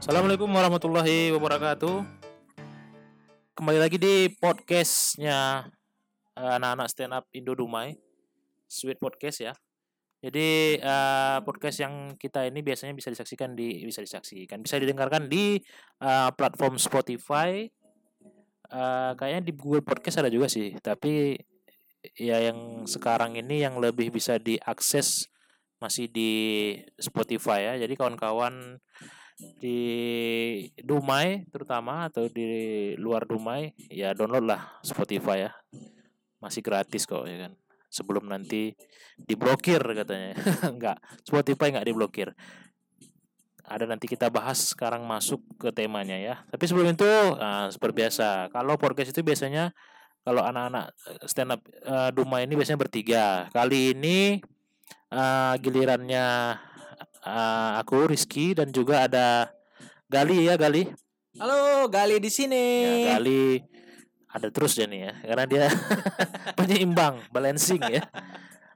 Assalamualaikum warahmatullahi wabarakatuh. Kembali lagi di podcastnya eh, anak-anak stand up Indo Dumai, Sweet Podcast ya. Jadi eh, podcast yang kita ini biasanya bisa disaksikan di bisa disaksikan, bisa didengarkan di eh, platform Spotify. Eh, kayaknya di Google Podcast ada juga sih, tapi ya yang sekarang ini yang lebih bisa diakses masih di Spotify ya. Jadi kawan-kawan di Dumai terutama atau di luar Dumai ya download lah Spotify ya. Masih gratis kok ya kan. Sebelum nanti diblokir katanya. Enggak Spotify enggak diblokir. Ada nanti kita bahas sekarang masuk ke temanya ya. Tapi sebelum itu nah, seperti biasa kalau podcast itu biasanya kalau anak-anak stand up uh, Dumai ini biasanya bertiga. Kali ini uh, gilirannya uh, aku Rizky dan juga ada Gali ya Gali. Halo, Gali di sini. Ya, Gali ada terus ya nih ya karena dia penyeimbang, balancing ya.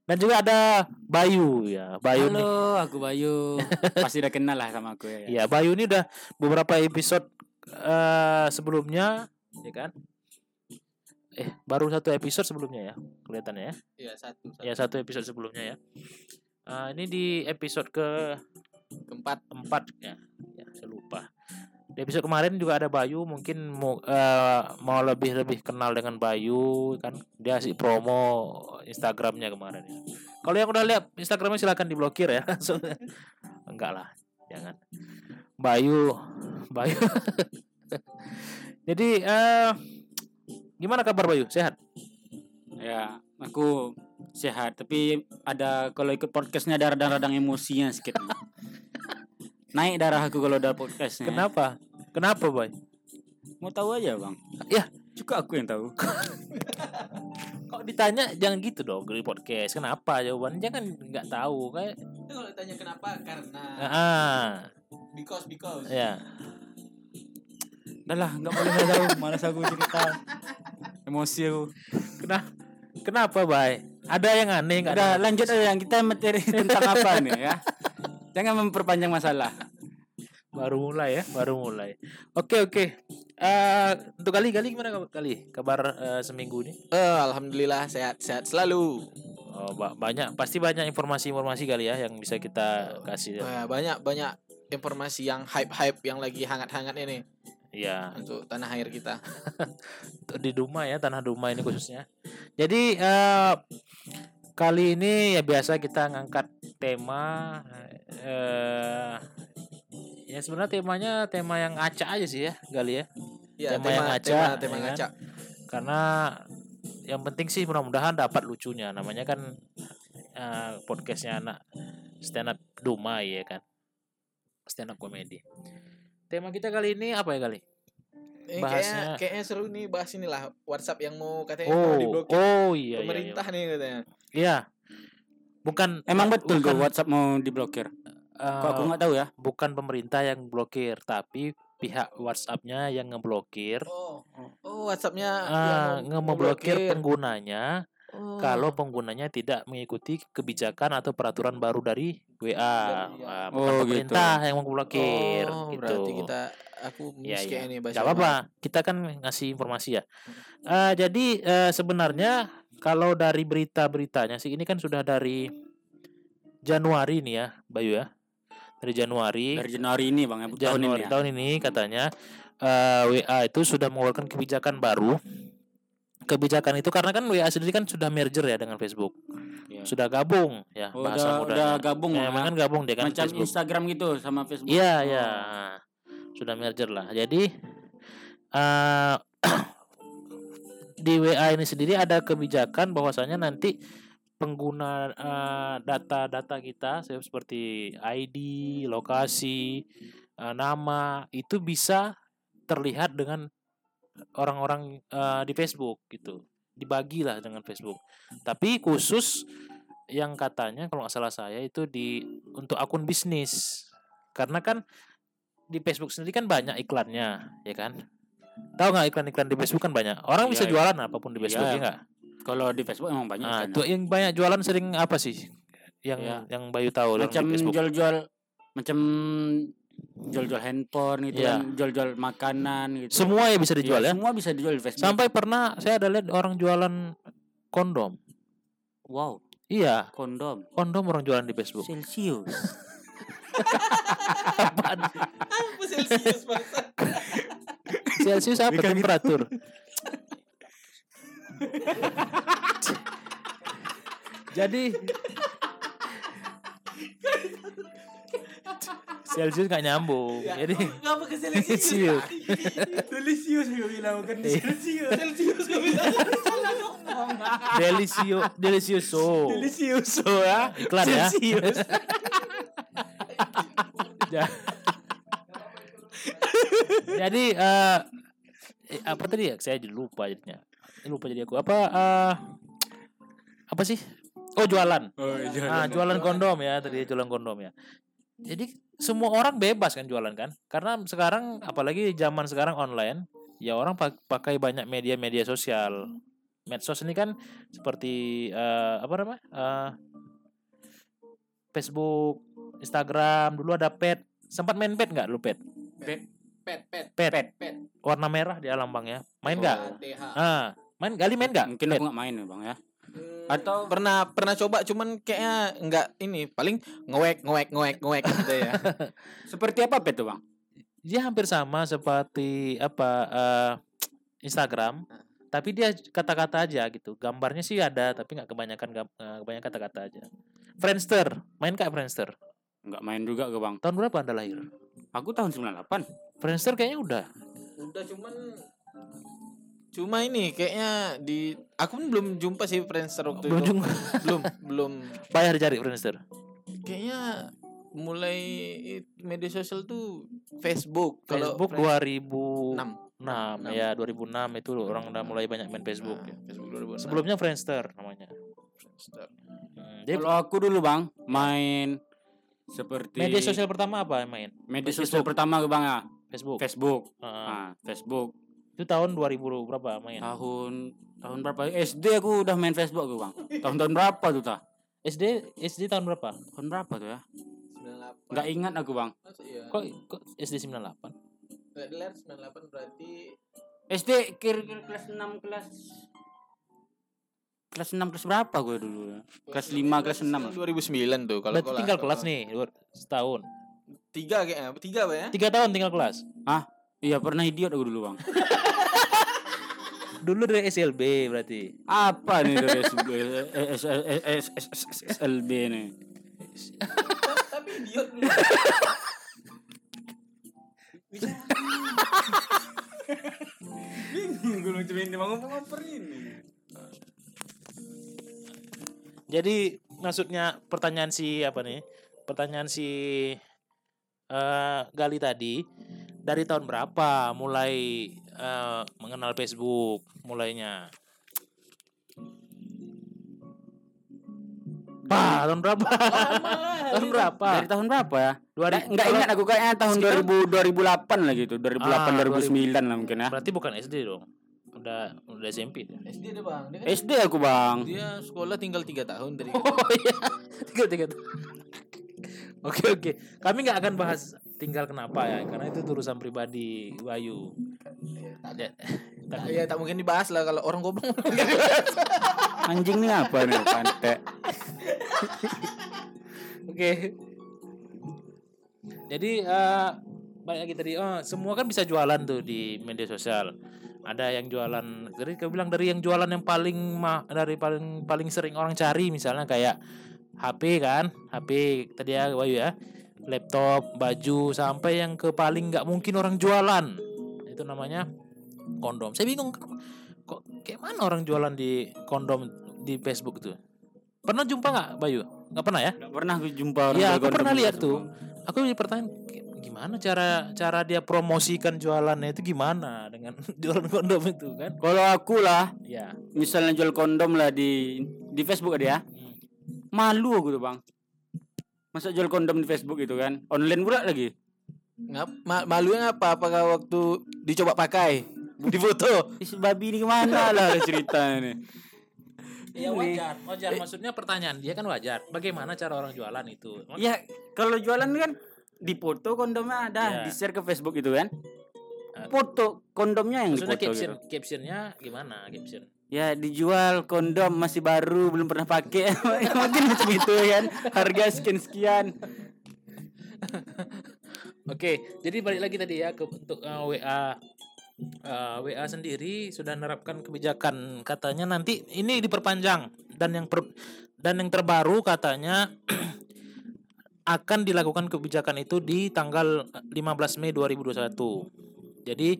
Dan juga ada Bayu ya. Bayu Halo, nih. aku Bayu. Pasti udah kenal lah sama aku ya. Ya, Bayu ini udah beberapa episode uh, sebelumnya ya kan? Eh, baru satu episode sebelumnya ya, kelihatannya ya. Iya, satu, satu. Ya, satu episode sebelumnya ya. Uh, ini di episode ke Keempat. empat. Ya, ya saya lupa. Di episode kemarin juga ada Bayu mungkin mau eh, mau lebih lebih kenal dengan Bayu kan? Dia sih promo Instagramnya kemarin ya. Kalau yang udah lihat Instagramnya silakan diblokir ya. Enggak lah jangan. Bayu Bayu. Jadi eh gimana kabar Bayu? Sehat? Ya, aku sehat, tapi ada kalau ikut podcastnya ada radang-radang emosinya sedikit. Naik darah aku kalau ada podcastnya. kenapa kenapa Boy Mau tahu aja, Bang. Ya. juga aku yang tahu. kok ditanya jangan gitu dong di podcast kenapa jawabannya kan nggak tahu kayak kalau ditanya kenapa karena ah because because ya Udah lah, enggak boleh tahu. Malas aku cerita. Emosi aku. Kenapa? Kenapa, Bay? Ada yang aneh nggak? Udah ada? lanjut aja yang kita materi tentang apa nih ya. Jangan memperpanjang masalah. Baru mulai ya, baru mulai. Oke, oke. Eh, untuk kali kali gimana kabar kali? Kabar eh, seminggu ini? Eh, alhamdulillah sehat sehat selalu Oh, ba- banyak pasti banyak informasi-informasi kali ya yang bisa kita kasih. ya. Eh, banyak banyak informasi yang hype hype yang lagi hangat hangat ini Iya, untuk tanah air kita untuk di Duma ya, tanah Duma ini khususnya. Jadi eh kali ini ya biasa kita ngangkat tema eh ya sebenarnya temanya tema yang acak aja sih ya, kali ya. ya Tema yang ngaca, tema, tema ya kan? karena yang penting sih mudah-mudahan dapat lucunya namanya kan eh, podcastnya anak stand up Dumai ya kan stand up komedi tema kita kali ini apa ya kali Eh, Bahasnya- kayaknya kayaknya seru nih bahas inilah WhatsApp yang mau katanya mau oh diblokir. oh iya iya, pemerintah nih katanya. Iya. Iya bukan Emang betul bukan, tuh WhatsApp mau diblokir. eh, Kok aku nggak tahu ya? bukan pemerintah yang blokir tapi pihak WhatsAppnya yang ngeblokir. Oh oh WhatsAppnya ah, yang mau- ngeblokir mau penggunanya Oh. kalau penggunanya tidak mengikuti kebijakan atau peraturan baru dari WA. Ah, Oh, bukan gitu. pemerintah yang memblokir oh, gitu. berarti kita aku Ya, ya. ini bahasa Gak apa-apa, kita kan ngasih informasi ya. Eh, jadi eh, sebenarnya kalau dari berita-beritanya sih ini kan sudah dari Januari nih ya, Bayu ya. Dari Januari, Dari Januari ini bang ya tahun ini ya. tahun ini katanya eh, WA itu sudah mengeluarkan kebijakan baru. Kebijakan itu karena kan WA sendiri kan sudah merger ya dengan Facebook. Iya. Sudah gabung ya Oh, bahasa udah, mudanya. udah gabung Ya, ya. kan gabung dia kan Macam Facebook. Instagram gitu sama Facebook. Iya, Oh. ya. Sudah merger lah. Jadi eh di WA ini sendiri ada kebijakan bahwasanya nanti pengguna eh, data-data kita se- seperti ID, lokasi, eh, nama itu bisa terlihat dengan orang-orang eh, di Facebook gitu. Dibagilah dengan Facebook. Tapi khusus yang katanya kalau nggak salah saya itu di untuk akun bisnis. Karena kan di Facebook sendiri kan banyak iklannya, ya kan? Tahu nggak iklan-iklan di Facebook kan banyak. Orang bisa Iya, jualan apa pun di Facebook Iya. ya nggak? Kalau di Facebook emang banyak Nah, kan. itu yang banyak jualan sering apa sih? Yang Iya. yang Bayu tahu macam jual-jual macam jual-jual handphone gitu Iya. kan, jual-jual makanan gitu. Semua ya bisa dijual ya. Iya, Semua bisa dijual di Facebook. Sampai pernah saya ada lihat orang jualan kondom. wow, Iya, kondom kondom orang jualan di Facebook. Celsius. Apaan? Apa Celsius bangsa? Celsius apa temperatur? Jadi Celsius nggak nyambung. Jadi Ngapa ke Celsius. Celsius gue bilang bukan Iya. Celsius. Celsius gue bilang. Delisio Delicioso. Celsius ya. Iklan ya. Celsius. Ja- Jadi eh eh, apa tadi ya? Saya jadi lupa jadinya. Lupa jadi aku. Apa eh apa sih? Oh, jualan. Oh, Ah, jualan kondom ya, tadi jualan kondom ya. Jadi semua orang bebas kan jualan kan? Karena sekarang apalagi zaman sekarang online, ya orang pak- pakai banyak media-media sosial. Medsos ini kan seperti eh, apa namanya? Eh, Facebook, Instagram, dulu ada pet. Sempat main pet nggak lu pet? Pet, pet, Pet. pet, pet. Warna merah di lambangnya. Main nggak? TH. Ah, main gali main nggak? Mungkin Pet. aku nggak main ya bang ya. Atau pernah pernah coba cuman kayaknya enggak ini paling ngewek ngewek ngewek ngewek gitu ya. seperti apa tuh bang? dia hampir sama seperti apa eh, Instagram tapi dia kata-kata aja gitu gambarnya sih ada tapi nggak kebanyakan eh, kebanyakan kata-kata aja Friendster main kak Friendster Nggak main juga ke bang. tahun berapa anda lahir Aku tahun 98 Friendster kayaknya udah Udah cuman cuma ini kayaknya di aku pun belum jumpa sih Friendster waktu belum itu. juga belum belum bayar cari Friendster kayaknya mulai media sosial tuh Facebook kalau Facebook Friend- 2006 enam ya 2006 itu orang udah mulai banyak main Facebook Nah, ya. Facebook 2006. sebelumnya Friendster namanya Friendster. Hmm, dia Kalau aku dulu bang main seperti media sosial pertama apa yang main media Facebook. sosial pertama bang ya Facebook Facebook. Heeh. Nah, Facebook itu tahun 2000 berapa main tahun tahun berapa? SD aku udah main Facebook ke bang. Tahun-tahun berapa tuh tah? SD SD tahun berapa Tahun berapa tuh ya? 98. Nggak ingat aku bang. Iya? kok, kok SD 98 Nggak dilar 98 berarti SD kira-kira kelas 6 kelas kelas 6 kelas berapa gue dulu ya? Kelas 5 kelas 6 lah. 2009 tuh kalau Berarti tinggal kelas nih dua- setahun. Tiga kayaknya, tiga apa ya? Tiga tahun tinggal kelas. Iya pernah idiot aku dulu bang. Dulu dari SLB berarti. Apa nih dari SB, eh, S- S- S- S- S- SLB nih? Tapi idiot dulu. Bingung gue macam ini bang ngomong ini. Jadi maksudnya pertanyaan si apa nih? Pertanyaan si eh Gali tadi dari tahun berapa mulai eh, mengenal Facebook mulainya? Pak, tahun berapa? tahun berapa? Dari tahun berapa ya? Dua Nggak- Nggak ingat aku kayaknya tahun Sekitar- 2000 2008 lah gitu, 2008 Ah, 2009 lah mungkin ya. Berarti bukan SD dong. Udah udah SMP dia. SD deh bang. Dia, kan SD aku bang. dia sekolah tinggal tiga tahun dari. Oh iya, tiga tiga. Oke oke, kami nggak akan bahas tinggal kenapa ya, karena itu urusan pribadi Bayu. Ya, Tak, ya tak mungkin dibahas lah kalau orang goblok. Anjing nih apa nih pantek? Oke. Jadi eh balik lagi tadi, oh, semua kan bisa jualan tuh di media sosial. Ada yang jualan, jadi kau bilang dari yang jualan yang paling mah dari paling paling sering orang cari misalnya kayak HP kan, HP tadi ya Bayu ya, laptop, baju sampai yang ke paling nggak mungkin orang jualan itu namanya kondom. Saya bingung kok kayak mana orang jualan di kondom di Facebook tuh. Pernah jumpa nggak Bayu? Nggak pernah ya? Gak pernah aku jumpa orang Iya, aku pernah lihat tuh. Aku jadi pertanyaan "Gi- gimana cara cara dia promosikan jualannya itu gimana dengan jualan kondom itu kan? Kalau aku lah, Ya. misalnya jual kondom lah di di Facebook ada ya. Hmm. Malu aku tuh bang. Masa jual kondom di Facebook itu kan? Online pula lagi. Ngap, ma malunya apa? Apakah waktu dicoba pakai? Di foto. Babi ini ke mana lah. Ya Ini. wajar, wajar. Maksudnya pertanyaan dia kan wajar. Bagaimana cara orang jualan itu? Ya kalau jualan kan di foto kondomnya ada Iya. di share ke Facebook gitu kan. Ah. Foto kondomnya yang Maksudnya dipoto caption gitu. captionnya gimana caption? Ya dijual kondom masih baru belum pernah pakai. Mungkin macam itu kan? Harga sekian sekian. Oke, jadi balik lagi tadi ya ke untuk uh, WA uh, WA sendiri sudah menerapkan kebijakan. Katanya nanti ini diperpanjang dan yang per- dan yang terbaru katanya akan dilakukan kebijakan itu di tanggal 15 Mei 2021. Jadi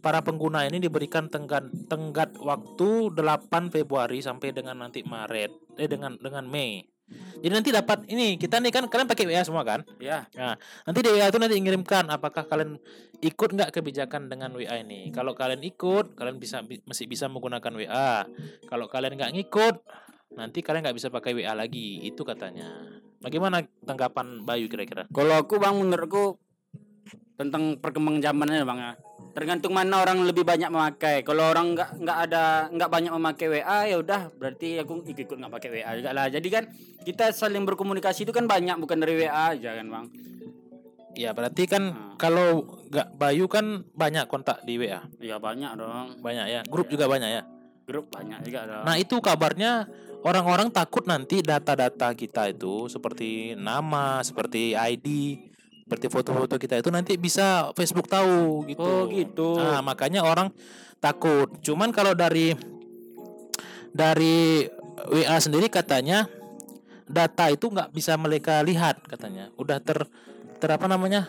para pengguna ini diberikan tenggat tenggat waktu 8 Februari sampai dengan nanti Maret eh dengan dengan Mei. Jadi nanti dapat ini kita nih kan kalian pakai WA semua kan? ya Nanti di WA itu nanti ngirimkan apakah kalian ikut nggak kebijakan dengan WA ini. Kalau kalian ikut, kalian bisa bi- masih bisa menggunakan WA. Kalau kalian nggak ngikut, nanti kalian nggak bisa pakai WA lagi. Itu katanya. Bagaimana tanggapan Bayu kira-kira? kalau aku bang menurutku tentang perkembangan zamannya bang ya tergantung mana orang lebih banyak memakai. Kalau orang nggak nggak ada nggak banyak memakai WA ya udah berarti aku ikut ikut nggak pakai WA juga lah jadi kan kita saling berkomunikasi itu kan banyak bukan dari WA aja kan bang? Ya berarti kan Hmm. kalau nggak Bayu kan banyak kontak di WA, ya banyak dong. Banyak ya. Grup juga banyak ya. grup banyak juga dong. Nah itu kabarnya orang-orang takut nanti data-data kita itu seperti nama, seperti ID, seperti foto-foto kita itu nanti bisa Facebook tahu gitu. Oh, gitu. Nah makanya orang takut. Cuman kalau dari dari WA sendiri katanya data itu nggak bisa mereka lihat katanya. Udah ter ter apa namanya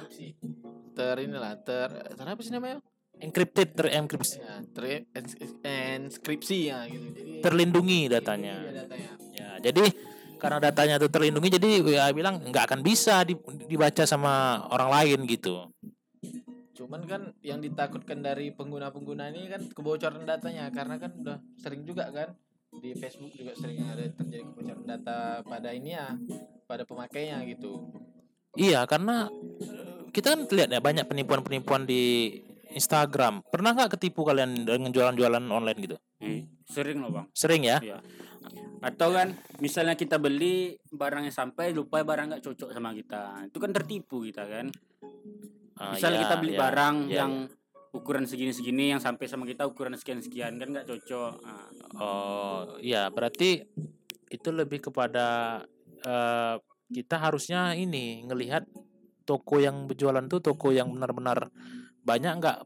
ter inilah ter ter apa sih namanya encrypted, terenkripsi, ya ter ens- enskripsi ya gitu jadi terlindungi iya, datanya. datanya Ya, jadi karena datanya itu terlindungi, jadi WA bilang nggak akan bisa di- dibaca sama orang lain gitu. cuman kan yang ditakutkan dari pengguna-pengguna ini kan kebocoran datanya karena kan udah sering juga kan di Facebook juga sering ada terjadi kebocoran data pada ini ya pada pemakainya gitu Iya, karena kita kan lihat ya banyak penipuan-penipuan di Instagram. Pernah nggak ketipu kalian dengan jualan-jualan online gitu? Eh, sering loh bang Sering ya? Iya. Atau kan misalnya kita beli barangnya sampai lupa barang nggak cocok sama kita. Itu kan tertipu kita kan. Ah, Misalnya iya, kita beli iya, barang iya, yang ukuran segini-segini yang sampai sama kita ukuran sekian-sekian kan nggak cocok. Nah, Oh, iya, berarti itu lebih kepada eh, kita harusnya ini ngelihat toko yang berjualan tuh toko yang benar-benar banyak nggak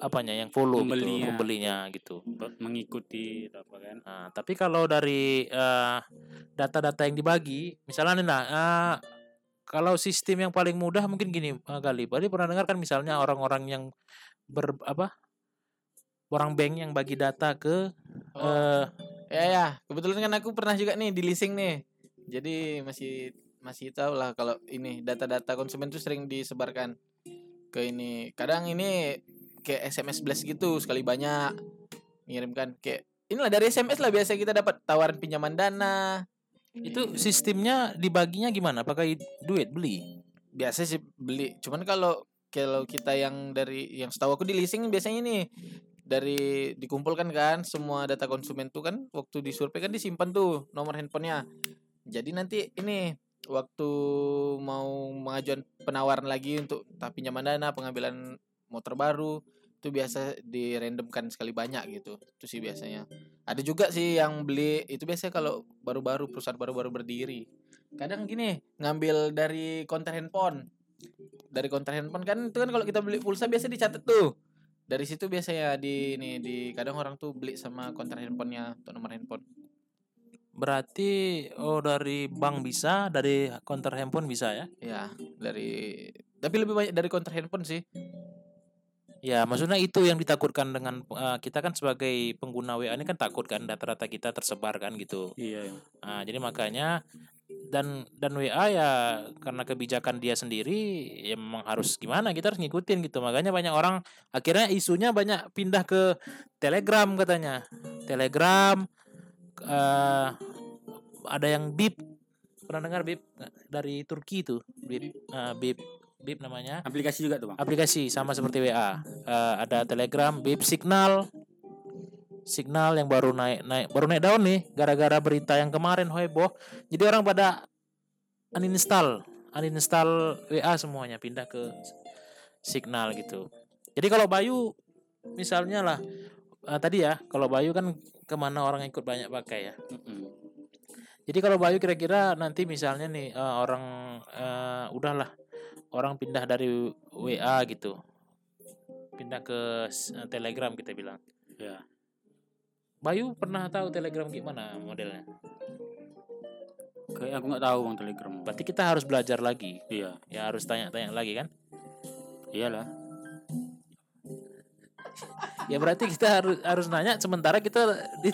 apanya yang follow gitu, Pembelinya. pembelinya gitu. mengikuti apa kan. Nah, tapi kalau dari eh, data-data yang dibagi, misalnya nih, nah, eh, kalau sistem yang paling mudah mungkin gini eh, kali. Tadi pernah dengar kan misalnya orang-orang yang ber apa? Orang bank yang bagi data ke eh ya ya kebetulan kan aku pernah juga nih di leasing nih jadi masih masih tahu lah kalau ini data-data konsumen tuh sering disebarkan ke ini. Kadang ini kayak SMS blast gitu sekali banyak ngirimkan. Kayak inilah dari SMS lah biasa kita dapat tawaran pinjaman dana. Itu sistemnya dibaginya gimana? Pakai duit? Beli? biasa sih beli. Cuman kalau kalau kita yang dari yang setahu aku di leasing biasanya nih dari dikumpulkan kan semua data konsumen tuh kan waktu disurvei kan disimpan tuh nomor handphonenya. Jadi nanti ini waktu mau mengajukan penawaran lagi untuk entah pinjaman dana pengambilan motor baru itu biasa dirandomkan sekali banyak gitu itu sih biasanya. Ada juga sih yang beli itu biasanya kalau baru-baru perusahaan baru-baru berdiri. Kadang gini ngambil dari konter handphone. Dari konter handphone kan itu kan kalau kita beli pulsa biasa dicatat tuh. Dari situ biasanya di ini di kadang orang tuh beli sama konter handphonenya atau nomor handphone Berarti oh dari bank bisa, dari konter handphone bisa ya? ya dari tapi lebih banyak dari konter handphone sih Ya, maksudnya itu yang ditakutkan dengan eh, kita kan sebagai pengguna WA ini kan takut kan data-data kita tersebar kan gitu. Iya. Nah, jadi makanya dan dan WA ya karena kebijakan dia sendiri ya memang harus gimana kita harus ngikutin gitu. Makanya banyak orang akhirnya isunya banyak pindah ke Telegram katanya. Telegram eh ada yang Bip pernah dengar Bip dari Turki itu Bip eh, Bip Bip namanya Aplikasi juga tuh bang. aplikasi sama seperti WA. Eh, ada Telegram, Bip, Signal. Signal yang baru naik naik baru naik daun nih gara-gara berita yang kemarin heboh. Jadi orang pada uninstall uninstall WA semuanya pindah ke Signal gitu. Jadi kalau Bayu misalnya lah eh, tadi ya kalau Bayu kan ke mana orang ikut banyak pakai ya. Mm-mm. Jadi kalau Bayu kira-kira nanti misalnya nih eh, orang eh, udahlah orang pindah dari WA gitu, pindah ke eh, Telegram kita bilang. Ya. Bayu pernah tahu Telegram gimana modelnya? Kayak aku nggak tahu bang Telegram. Berarti kita harus belajar lagi. Iya, Ya harus tanya-tanya lagi kan? iyalah. Ya berarti kita harus harus nanya sementara kita di,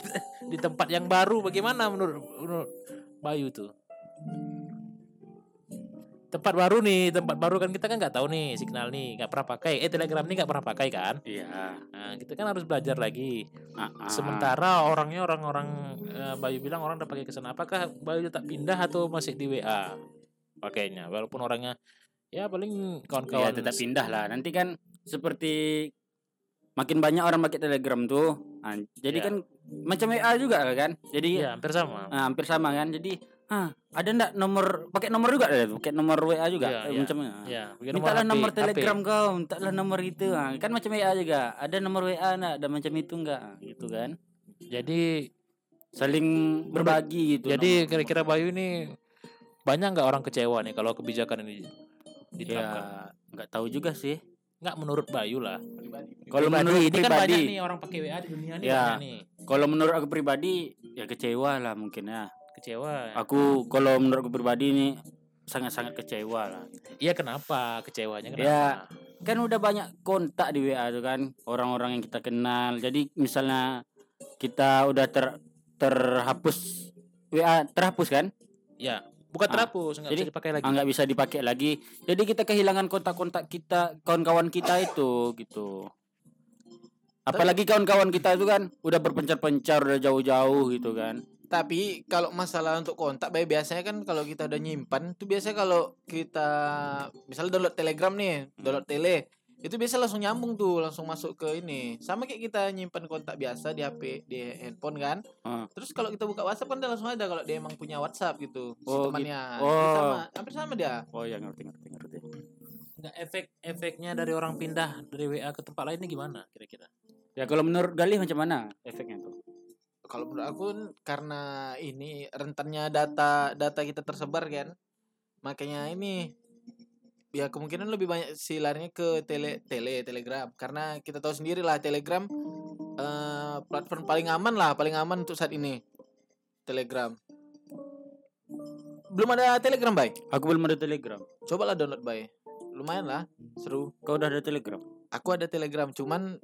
di tempat yang baru bagaimana menurut menurut Bayu tuh? Tempat baru nih, tempat baru kan kita kan nggak tahu nih signal nih, nggak pernah pakai. Eh Telegram nih nggak pernah pakai kan? Iya. Nah, kita kan harus belajar lagi. Ah. Sementara orangnya orang-orang eh, Bayu bilang orang udah pakai ke sana. Apakah Bayu tetap pindah atau masih di WA pakainya? Walaupun orangnya ya paling ya kawan-kawan tetap pindah lah. Nanti kan seperti makin banyak orang pakai Telegram tuh. Ah, jadi Iya. kan macam WA juga kan. Jadi Iya, hampir sama. ah, hampir sama kan. Jadi ah, ada ndak nomor pakai nomor juga ada pakai nomor WA juga Iya, eh, iya. macam Ya, Mintalah HP, nomor HP. Telegram kau, mintalah nomor itu. Ah, kan macam WA juga. Ada nomor WA enggak? Ada macam itu enggak? Ah, Gitu kan. Jadi Saling berbagi gitu. Jadi kira-kira Bayu ini banyak nggak orang kecewa nih kalau kebijakan ini diterapkan? ya nggak tahu juga sih. Nggak menurut Bayu lah. Kalau Pribadi, menurut ini kan banyak nih orang pakai WA di dunia ini Ya. banyak nih kalau menurut aku pribadi ya kecewa lah mungkin ya. kecewa. Aku kalau menurut aku pribadi ini sangat-sangat kecewa lah. Iya kenapa kecewanya kenapa? Ya. Kan udah banyak kontak di WA tuh kan orang-orang yang kita kenal. Jadi misalnya kita udah ter terhapus WA terhapus kan? Ya, bukan Ah, terhapus nggak jadi, bisa dipakai lagi. Nggak bisa dipakai lagi. Jadi kita kehilangan kontak-kontak kita, kawan-kawan kita itu gitu. Apalagi kawan-kawan kita itu kan udah berpencar-pencar udah jauh-jauh gitu kan. Tapi kalau masalah untuk kontak, Bay, biasanya kan kalau kita udah nyimpan, tuh biasanya kalau kita misalnya download Telegram nih, download tele, itu biasa langsung nyambung tuh, langsung masuk ke ini. Sama kayak kita nyimpan kontak biasa di HP, di handphone kan. Ah. Terus kalau kita buka WhatsApp kan dia langsung ada kalau dia emang punya WhatsApp gitu, si Oh, temannya. gitu. Itu Oh. sama, hampir sama dia. Oh ya ngerti ngerti ngerti. Nggak efek-efeknya dari orang pindah dari WA ke tempat lain ini gimana kira-kira? Ya kalau menurut Galih macam mana efeknya tuh? Kalau menurut aku karena ini rentannya data data kita tersebar kan. Makanya ini ya kemungkinan lebih banyak sih larinya ke tele tele telegram. Karena kita tahu sendiri lah telegram eh, platform paling aman lah paling aman untuk saat ini telegram. Belum ada telegram bay? Aku belum ada Telegram. cobalah download bay. Lumayan lah seru. Kau udah ada Telegram? aku ada telegram cuman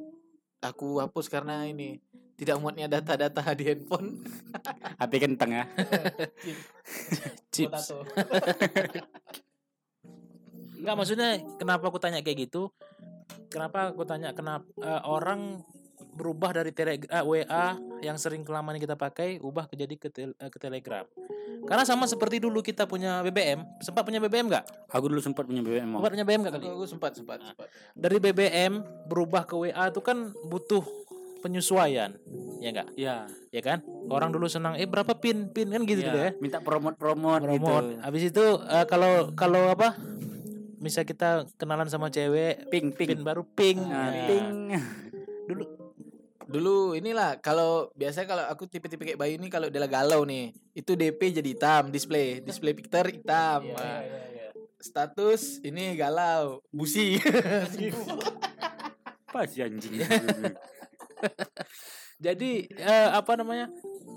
aku hapus karena ini tidak muatnya data-data di handphone. HP kentang ya. Chips. Enggak maksudnya kenapa aku tanya kayak gitu? Kenapa aku tanya kenapa eh, orang berubah dari tele, eh, WA yang sering kelamaan kita pakai ubah ke jadi ke, tel- eh, ke Telegram. Karena sama seperti dulu kita punya BBM, sempat punya BBM enggak? Aku dulu sempat punya BBM. Sempat punya BBM enggak kali? aku sempat sempat sempat Dari BBM berubah ke WA itu kan butuh penyesuaian, ya enggak? Ya. Ya kan? Orang dulu senang eh berapa pin pin kan gitu ya. dulu ya. Minta promote-promote gitu. Promote. Habis itu eh, kalau kalau apa? Misal kita kenalan sama cewek, Ping ping. pin baru ping. Nah, Ya. ping. Dulu dulu inilah kalau biasa kalau aku tipe-tipe kayak Bayu ini kalau dia lah galau nih itu DP jadi hitam display display picture hitam Iya, Nah, status ini galau busi Apa sih anjing? Jadi eh, apa namanya?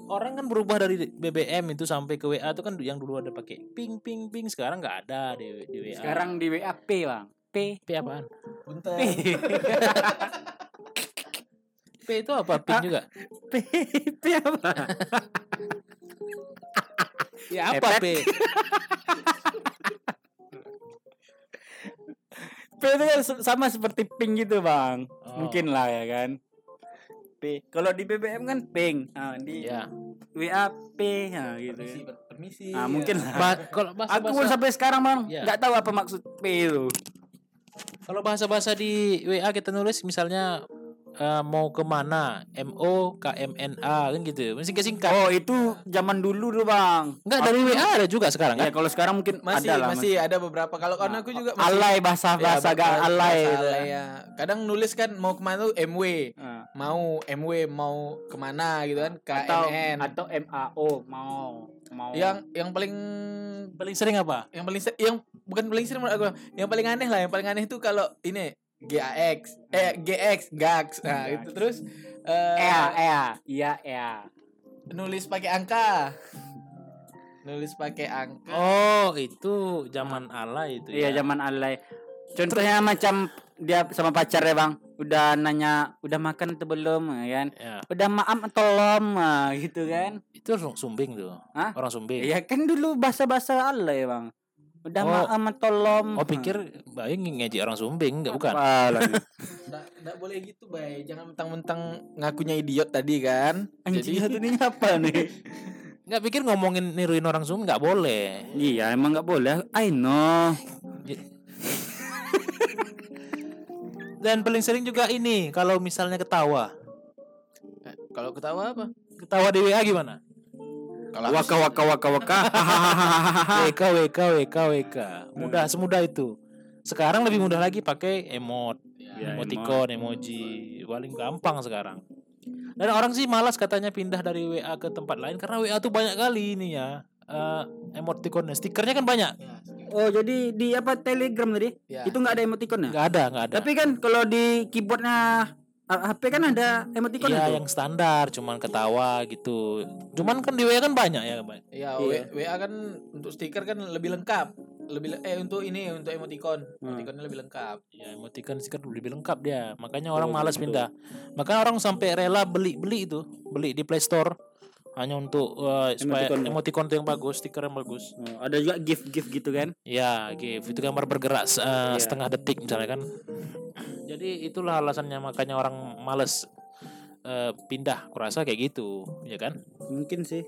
Orang kan berubah dari BBM itu sampai ke WA itu kan yang dulu ada pakai ping ping ping sekarang nggak ada di, di WA. Sekarang di WA P, Bang. P. P apaan? bentar P itu apa? Ping Ah. juga. P. P apa? Ya apa P? P itu kan sama seperti ping gitu, Bang. Oh. Mungkin lah ya kan. P. Kalau di BBM kan ping. Nah, di Ya. WA P nah, gitu. permisi permisi Nah, mungkin lah. Ba- kalau bahasa Aku pun sampai sekarang, Bang, Ya. nggak tahu apa maksud P itu. kalau bahasa-bahasa di WA kita nulis misalnya eh, mau ke mana M O K M N A kan gitu masih singkat singkat Oh itu zaman dulu tuh bang. Enggak dari WA ada juga sekarang Ya kan kalau sekarang mungkin masih ada lah. masih ada beberapa kalau kawan aku juga masih alay bahasa Ya, bahasa agak bahasa- alay. alay ya. Kadang nulis kan mau ke mana tuh MW, Ah. Mau MW mau ke mana gitu kan Atau KNN. atau MAO mau mau. Yang yang paling paling sering apa yang paling se- yang bukan paling sering menurut aku, yang paling aneh lah, yang paling aneh itu kalau ini GAX, eh GX, GAX. Nah, Gax. itu terus eh Ea ea iya ea. nulis pakai angka. Nulis pakai angka. oh itu zaman alay itu Iya ya. zaman alay. Contohnya macam dia sama pacar ya bang, udah nanya udah makan atau belum ya kan? ya Udah maaf atau belum ah, gitu kan? itu orang sumbing tuh Hah? orang sumbing Iya kan dulu bahasa-bahasa alay bang. Udah Oh. maaf atau belum? oh pikir bayi ngejek orang sumbing enggak bukan Apa lagi? Nggak, nggak boleh gitu, Bay. Jangan mentang-mentang ngakunya idiot tadi kan. Anjing Jadi satu ini apa nih? nggak pikir ngomongin niruin orang sumbing nggak boleh Iya emang nggak boleh. I know. dan paling sering juga ini kalau misalnya ketawa. Eh, kalau ketawa apa? ketawa di WA gimana? Kalau Waka waka waka waka. WK WK WK WK mudah semudah itu. Sekarang lebih mudah lagi pakai emot Ya, emoticon emoji. Paling gampang sekarang. Dan orang sih malas katanya pindah dari WA ke tempat lain karena WA tuh banyak kali ini ya eh emoticonnya stikernya kan banyak Oh jadi di apa Telegram tadi? Ya. Itu nggak ada emoticonnya? nggak ada nggak ada Tapi kan kalau di keyboardnya uh, HP kan ada emoticon Iya itu. yang standar cuman ketawa gitu cuman kan di WA kan banyak ya. Ya, Iya. W- WA kan untuk stiker kan lebih lengkap. Lebih le- eh untuk ini untuk emoticon. Hmm. Emoticonnya lebih lengkap. ya emoticon stiker lebih lengkap dia makanya orang Betul, malas betul. pindah makanya orang sampai rela beli beli itu beli di Play Store hanya untuk eh, supaya Emoticon. emoticon tuh yang bagus stiker yang bagus Oh, ada juga gift-gift gitu kan? ya GIF itu gambar bergerak se- eh, Iya. setengah detik misalnya kan jadi itulah alasannya makanya orang males eh, pindah kurasa kayak gitu ya kan Mungkin sih.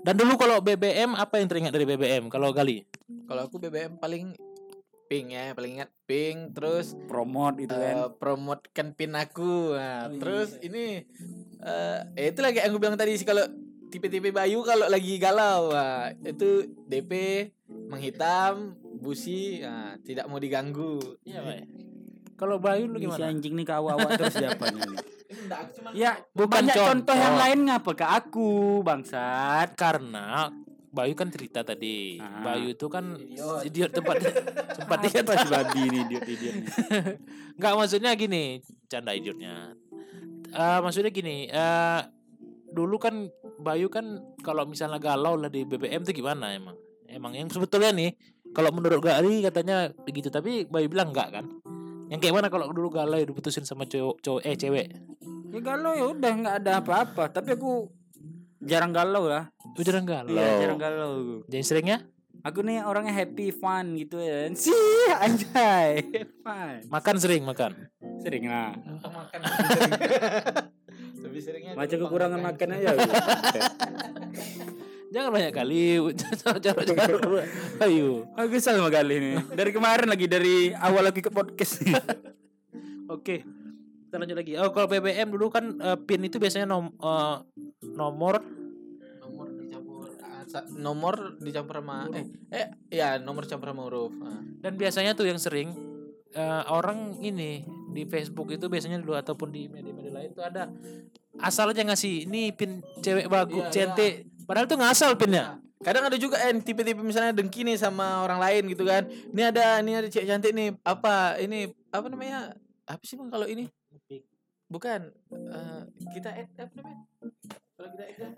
dan dulu kalau BBM apa yang teringat dari BBM kalau Gali Kalau aku BBM paling ping ya, paling ingat ping terus Promote itu kan. eh, promotekan pin aku. Nah, Oh, terus ini eh eh, itu lagi yang aku bilang tadi sih kalau tipe-tipe Bayu kalau lagi galau, wah, itu DP menghitam, busi, nah, tidak mau diganggu. iya Pak kalau Bayu lu Ini si gimana anjing nih ke awak-awak terus siapa nih? Enggak, aku cuman Ya, Bukan banyak contoh. contoh. yang lain ngapa ke aku, bangsat? karena Bayu kan cerita tadi Ah. Bayu itu kan Idiot. idiot tempat tempat dia Apa si babi nih idiot-idiot nih? nggak maksudnya gini canda idiotnya Eh maksudnya gini eh dulu kan Bayu kan kalau misalnya galau lah di BBM tuh gimana emang emang yang sebetulnya nih kalau menurut Gali katanya begitu tapi Bayu bilang enggak kan yang kayak mana kalau dulu galau diputusin sama cowok cowok eh cewek Ya galau ya udah nggak ada apa-apa, tapi aku jarang galau lah. itu jarang galau Iya, jarang galau. jadi seringnya Aku nih orangnya happy fun gitu ya. Sih, anjay. Fun. makan sering makan Sering lah. makan. Lebih seringnya Macam kekurangan makan aja. jangan banyak kali Bayu Aku sama kali ini. Dari kemarin lagi dari awal lagi ke podcast. Oke. Kita lanjut lagi. Oh, kalau BBM dulu kan eh, PIN itu biasanya nom eh, nomor nomor dicampur sa- nomor dicampur sama eh eh ya nomor campur sama huruf. Ah. dan biasanya tuh yang sering eh, orang ini di Facebook itu biasanya dulu ataupun di media-media lain tuh ada asal aja ngasih ini PIN cewek bagus, Iya, cantik. Padahal tuh ngasal PINnya. Kadang ada juga eh tipe-tipe misalnya dengki nih sama orang lain gitu kan. Ini ada ini ada cewek cantik nih. Apa ini apa namanya? Apa sih Bang kalau ini? Bukan eh, kita add apa namanya? Kalau kita add kan?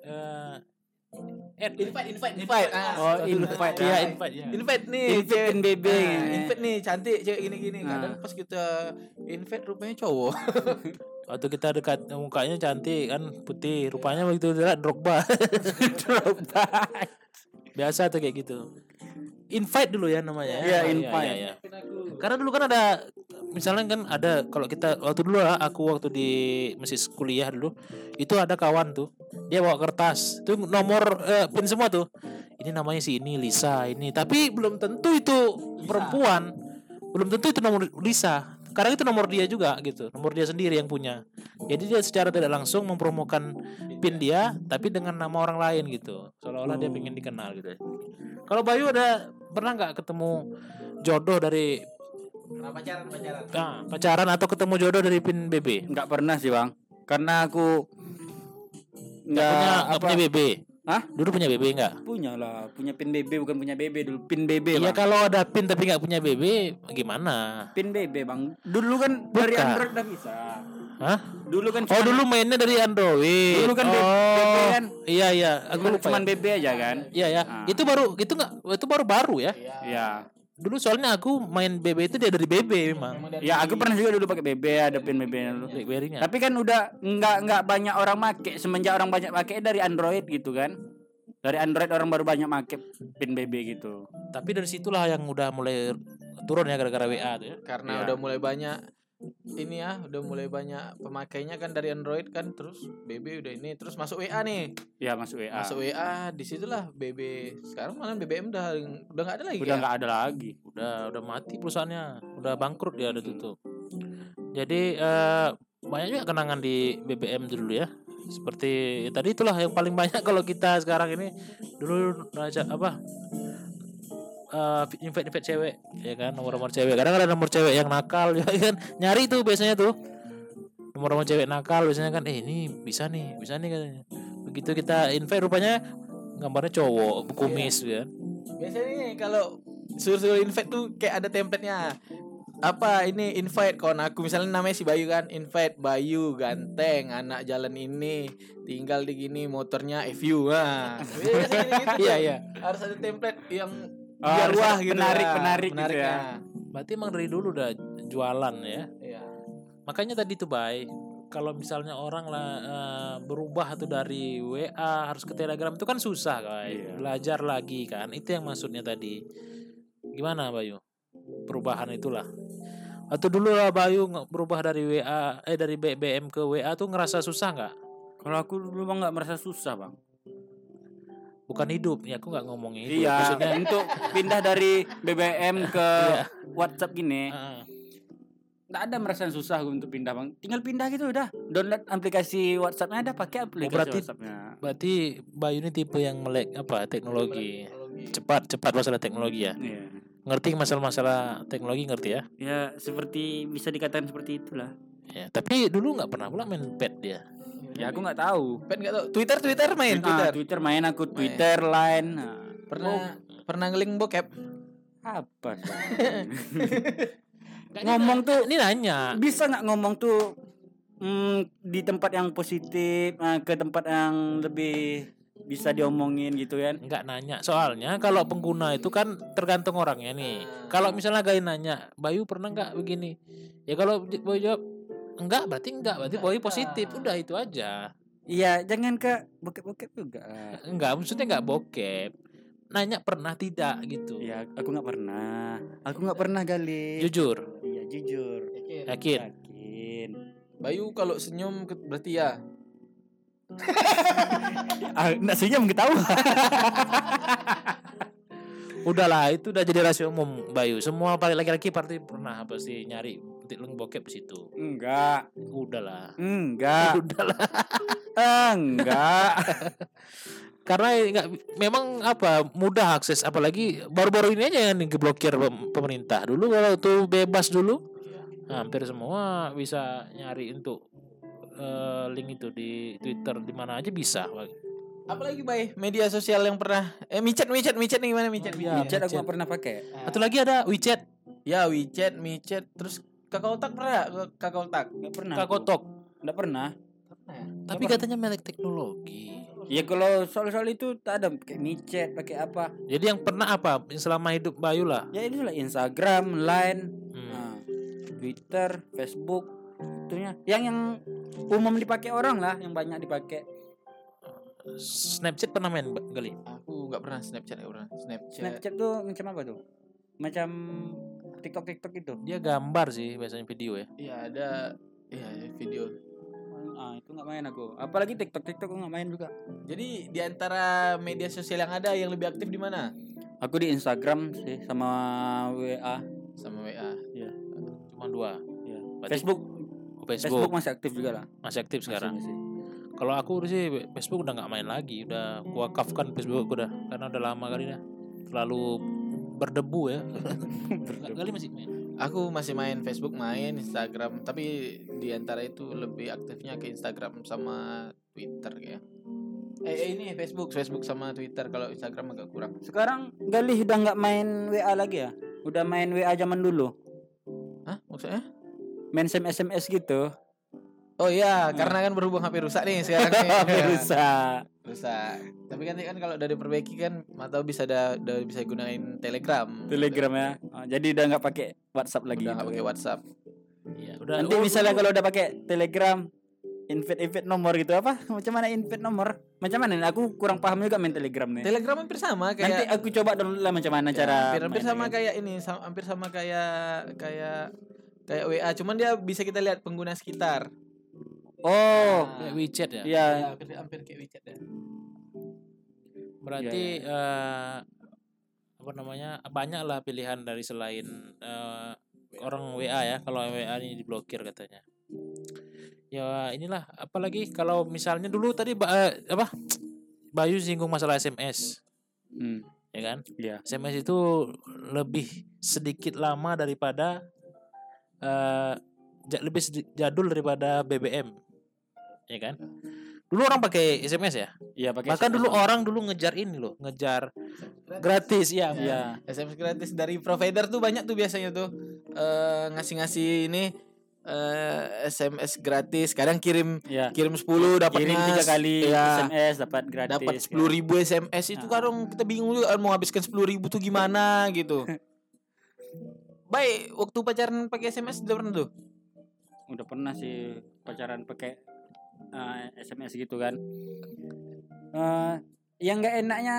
Eh, Ed, invite invite invite. Ah, Oh, invite, Iya, ah, invite ya. Invite nih Invite cewek kan BB. Ah, invite nih cantik cewek gini-gini. Kadang Ah. pas kita invite rupanya cowok. Waktu kita dekat mukanya cantik kan putih, rupanya begitu lihat Drogba. Drogba. Biasa tuh kayak gitu. Invite dulu ya namanya. Iya, ya. invite. iya, iya. Karena dulu kan ada misalnya kan ada kalau kita waktu dulu lah aku waktu di masih kuliah dulu itu ada kawan tuh dia bawa kertas itu nomor eh, pin semua tuh ini namanya si ini Lisa ini tapi belum tentu itu perempuan belum tentu itu nomor Lisa kadang itu nomor dia juga gitu. Nomor dia sendiri yang punya. Jadi dia secara tidak langsung mempromokan pin dia tapi dengan nama orang lain gitu. Seolah-olah dia pengen dikenal gitu. Kalau Bayu ada pernah nggak ketemu jodoh dari Nah, pacaran pacaran. ah, pacaran atau ketemu jodoh dari pin BB Nggak pernah sih bang, karena aku nggak punya apa punya BB Hah? dulu punya BB nggak punya lah, punya pin BB bukan punya BB dulu pin BB Iya bang. kalau ada pin tapi nggak punya BB gimana? Pin BB bang, dulu kan dari Bukan. Android udah bisa. Hah? Dulu kan Oh cuman- dulu mainnya dari Android. Dulu kan oh, BB kan. Iya iya. Aku cuman, lupa. cuman ya. BB aja kan. Iya ya. Ah. Itu baru itu nggak itu baru baru ya. Ya, Dulu soalnya aku main BB itu dia dari BB memang. ya aku pernah juga dulu pakai BB ada pin BB dulu. BlackBerry-nya. Tapi kan udah nggak nggak banyak orang make semenjak orang banyak pakai dari Android gitu kan. Dari Android orang baru banyak make pin BB gitu. Tapi dari situlah yang udah mulai turun ya gara-gara WA tuh ya. Karena Iya. udah mulai banyak ini ya, udah mulai banyak pemakainya kan dari Android kan terus BB udah ini terus masuk WA nih. Ya masuk WA. Masuk WA di situlah BB. Sekarang malah BBM udah udah nggak ada lagi. Udah ya? nggak ada lagi. Udah udah mati perusahaannya. Udah bangkrut dia udah tutup. Jadi eh, banyak juga kenangan di BBM dulu ya. Seperti ya tadi itulah yang paling banyak kalau kita sekarang ini dulu raja apa eh invite invite cewek ya kan nomor-nomor cewek. Kadang ada nomor cewek yang nakal ya kan. Nyari tuh biasanya tuh. Nomor-nomor cewek nakal biasanya kan eh ini bisa nih bisa nih katanya. Begitu kita invite rupanya gambarnya cowok kumis ya kan. Biasanya nih kalau suruh-suruh invite tuh kayak ada template-nya. Apa ini invite kawan aku. Misalnya namanya si Bayu kan invite Bayu ganteng anak jalan ini tinggal di gini motornya FU Biasanya gitu Iya, iya. harus ada template yang Oh, biar wah gitu penarik- lah, penarik gitu penariknya. berarti emang dari dulu udah jualan ya Iya. Makanya tadi tuh Bay, kalau misalnya orang lah eh, berubah tuh dari WA harus ke Telegram itu kan susah Bay. Iya. Belajar lagi kan. Itu yang maksudnya tadi. Gimana Bayu? Perubahan itulah. Atau dulu lah Bayu berubah dari WA eh dari BBM ke WA tuh ngerasa susah nggak? Kalau aku dulu bang nggak merasa susah bang. Bukan hidup, ya aku nggak ngomongin itu. Iya. Maksudnya untuk pindah dari BBM ke Iya. WhatsApp gini, nggak ada merasa susah untuk pindah bang. Tinggal pindah gitu udah. Download aplikasi WhatsAppnya ada pakai aplikasi berarti- WhatsAppnya. berarti Bayu ini tipe yang melek apa teknologi. Cepat, cepat masalah teknologi ya. Iya. Ngerti masalah-masalah teknologi ngerti ya? Ya seperti bisa dikatakan seperti itulah. Ya, tapi dulu nggak pernah pula main pet dia. Ya aku nggak tahu. Pen nggak tahu. Twitter Twitter main Ah, Twitter. Twitter main aku Twitter, Line. Nah, Pernah pernah ngeling bokep. apa sih? ngomong tuh Ini nanya. bisa nggak ngomong tuh mm, di tempat yang positif eh, ke tempat yang lebih bisa diomongin gitu kan Nggak nanya. Soalnya kalau pengguna itu kan tergantung orangnya nih. Kalau misalnya Gai nanya, Bayu pernah nggak begini? Ya kalau Bayu jawab enggak, berarti enggak, berarti Bayu positif. Udah itu aja. iya jangan ke bokep-bokep juga Enggak, maksudnya enggak bokep. Nanya pernah tidak gitu. ya aku nggak pernah aku nggak pernah gali Jujur, iya jujur yakin. yakin Bayu kalau senyum berarti ya. ah, nggak senyum ketawa Udahlah, itu udah jadi rahasia umum Bayu. Semua paling laki-laki pasti pernah apa sih nyari titik leng bokep di situ. enggak Udahlah. enggak Udahlah. enggak karena nggak memang apa mudah akses apalagi baru-baru ini aja yang diblokir pem- pemerintah dulu kalau tuh bebas dulu hampir semua bisa nyari untuk eh, link itu di Twitter di mana aja bisa Apalagi Bay, media sosial yang pernah eh micet micet micet nih gimana micet? Oh, iya. chat aku chat. nggak pernah pakai satu lagi ada WeChat Ya WeChat, micet, terus kakak otak pernah kakak otak? nggak pernah Kakotok nggak pernah tapi katanya melek teknologi Ya kalau soal-soal itu tak ada pakai micet, pakai apa? jadi yang pernah apa selama hidup Bayu lah Ya itu lah Instagram, Line, Hmm. nah, Twitter, Facebook, itunya. Yang yang umum dipakai orang lah, yang banyak dipakai. Snapchat pernah main Mbak Gali Aku nggak pernah Snapchat nggak pernah. Snapchat. Snapchat tuh macam apa tuh? Macam TikTok TikTok itu. dia gambar sih biasanya video ya Iya ada ya video. Ah itu nggak main aku. Apalagi TikTok TikTok aku nggak main juga. Jadi di antara media sosial yang ada yang lebih aktif di mana? Aku di Instagram sih sama WA. Sama WA. cuma dua Berarti- Facebook, oh, Facebook, Facebook, masih aktif juga lah. masih aktif sekarang. Masih, masih. Kalau aku sih Facebook udah nggak main lagi, udah gua kafkan Facebook aku udah karena udah lama kali dah. Terlalu berdebu ya. Nggak- kali masih main. Aku masih main Facebook, main Instagram, tapi di antara itu lebih aktifnya ke Instagram sama Twitter ya. Eh, eh, ini Facebook, Facebook sama Twitter. Kalau Instagram agak kurang. Sekarang Galih udah nggak main WA lagi ya? Udah main WA zaman dulu. Hah? Maksudnya? Main SMS SMS gitu. Oh iya, karena kan berhubung HP rusak nih sekarang nih. Iya. Rusak. Rusak. Tapi kan kan kalau udah diperbaiki kan atau bisa ada udah bisa gunain Telegram. Telegram ya. Oh, jadi udah nggak pakai WhatsApp lagi. Udah nggak pakai WhatsApp. Iya, udah. Nanti oh, misalnya dulu- kalau udah pakai Telegram, invite invite nomor gitu apa? Macam mana invite nomor? Macam mana? nih? Aku kurang paham juga main Telegram nih. Telegram hampir sama Nanti kayak aku coba dulu lah macam mana Ya, cara. hampir, hampir sama lagi. kayak ini hampir sama kayak kayak kayak WA cuman dia bisa kita lihat pengguna sekitar Oh, kayak WeChat ya. iya. hampir hampir kayak WeChat ya Berarti eh, apa namanya? Banyak lah pilihan dari selain eh, orang WA ya. Kalau WA ini diblokir katanya. Ya inilah apalagi kalau misalnya dulu tadi ba- eh, apa? Bayu singgung masalah SMS, Hmm, ya kan? iya. SMS itu lebih sedikit lama daripada eh ja- lebih jadul daripada BBM. Ya kan? Dulu orang pakai SMS ya. Iya, pakai Bahkan SMS. dulu orang dulu ngejar ini loh, ngejar gratis ya. Iya. SMS gratis dari provider tuh banyak tuh biasanya tuh eh, ngasih-ngasih ini eh, SMS gratis kadang kirim Iya. kirim 10 dapat Kirim tiga kali ya, SMS dapat gratis. dapat sepuluh ribu SMS itu Ah. kadang kita bingung juga mau habiskan sepuluh ribu tuh gimana gitu baik waktu pacaran pakai SMS udah pernah tuh Udah pernah sih pacaran pakai eh, SMS gitu kan. Eh, yang nggak enaknya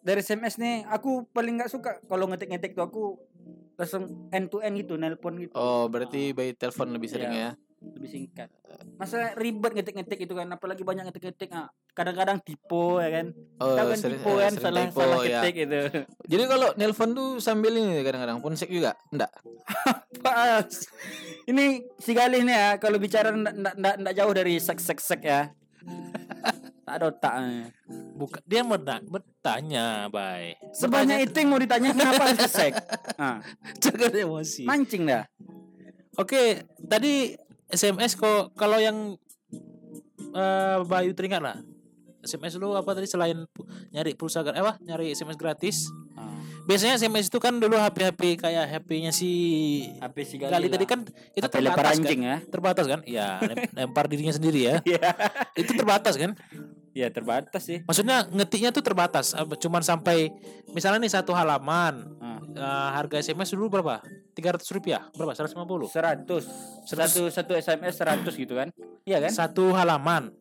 dari SMS nih, aku paling nggak suka kalau ngetik-ngetik tuh aku langsung end to end gitu, nelpon gitu. oh berarti by telepon lebih sering Iya. ya lebih singkat. Masalah ribet ngetik-ngetik itu kan, apalagi banyak ngetik-ngetik. Ah, kadang-kadang typo ya kan. oh Tahu kan sering- typo eh, kan salah typo, salah ya. ketik itu. jadi kalau nelpon tuh sambil ini kadang-kadang ponsek juga enggak Pas. Ini si Galih nih ya, kalau bicara ndak ndak ndak jauh dari sek sek sek ya. tak ada otaknya. Bukan dia mena- bertanya, Bay. Sebanyak itu yang mau ditanya kenapa harus sek? Ah, jangan emosi. mancing dah. Oke, tadi SMS kok kalau yang eh Bayu teringat lah. SMS lu apa tadi selain nyari pulsa eh, apa nyari SMS gratis? Ah, Biasanya SMS itu kan dulu HP-HP kayak HP-nya si HP si Gali tadi kan itu HP terbatas anjing kan? ya. Terbatas kan? Lem- lempar dirinya sendiri ya. Iya. Itu terbatas kan? Iya terbatas sih. Maksudnya ngetiknya tuh terbatas, cuman sampai misalnya nih satu halaman Ah. eh, harga SMS dulu berapa? 300 rupiah, berapa? 150? 100 satu satu SMS 100 gitu kan? Iya kan? Satu halaman.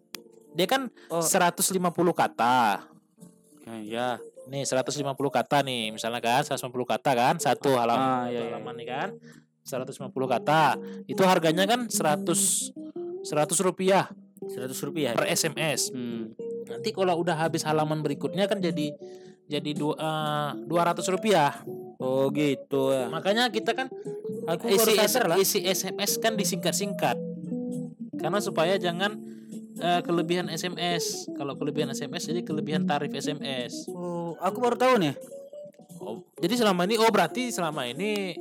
Dia kan Oh. 150 kata. Ah, Iya. Nih 150 kata nih, misalnya kan 150 kata kan satu Ah, halaman, iya, satu iya. halaman nih kan. 150 kata. Itu harganya kan 100 100 rupiah 100 rupiah. per SMS. Hmm. Nanti kalau udah habis halaman berikutnya kan jadi jadi dua, eh, 200 rupiah. Oh gitu ya. Makanya kita kan Aku isi, sadar lah. isi SMS kan disingkat-singkat. Karena supaya jangan eh, kelebihan SMS. Kalau kelebihan SMS jadi kelebihan tarif SMS. Oh, aku baru tahu nih. Oh, jadi selama ini oh berarti selama ini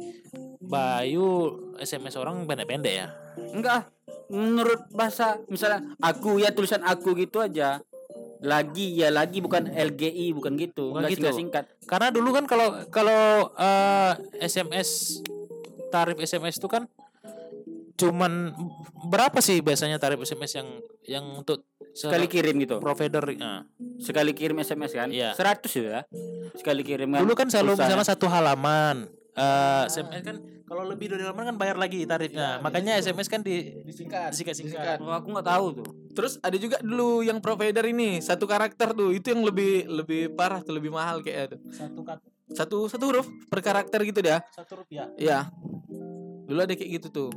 Bayu SMS orang pendek-pendek ya. Enggak. Menurut bahasa misalnya aku ya tulisan aku gitu aja. Lagi ya lagi bukan LGI bukan gitu. Bukan Enggak gitu. singkat. Karena dulu kan kalau kalau eh, SMS tarif SMS itu kan cuman berapa sih biasanya tarif SMS yang yang untuk se- Sekali kirim gitu. provider nah, Sekali kirim SMS kan? Iya. 100 ya. Sekali kirim kan. Dulu kan selalu misalnya satu halaman. Eh SMS kan kalau lebih dari halaman kan bayar lagi tarifnya. Makanya SMS kan di disingkat disingkat-singkat. Oh, aku nggak tahu tuh. Terus ada juga dulu yang provider ini satu karakter tuh itu yang lebih lebih parah tuh lebih mahal kayak tuh. Satu kat Satu satu huruf per karakter gitu dah. satu rupiah. Iya. Dulu ada kayak gitu tuh.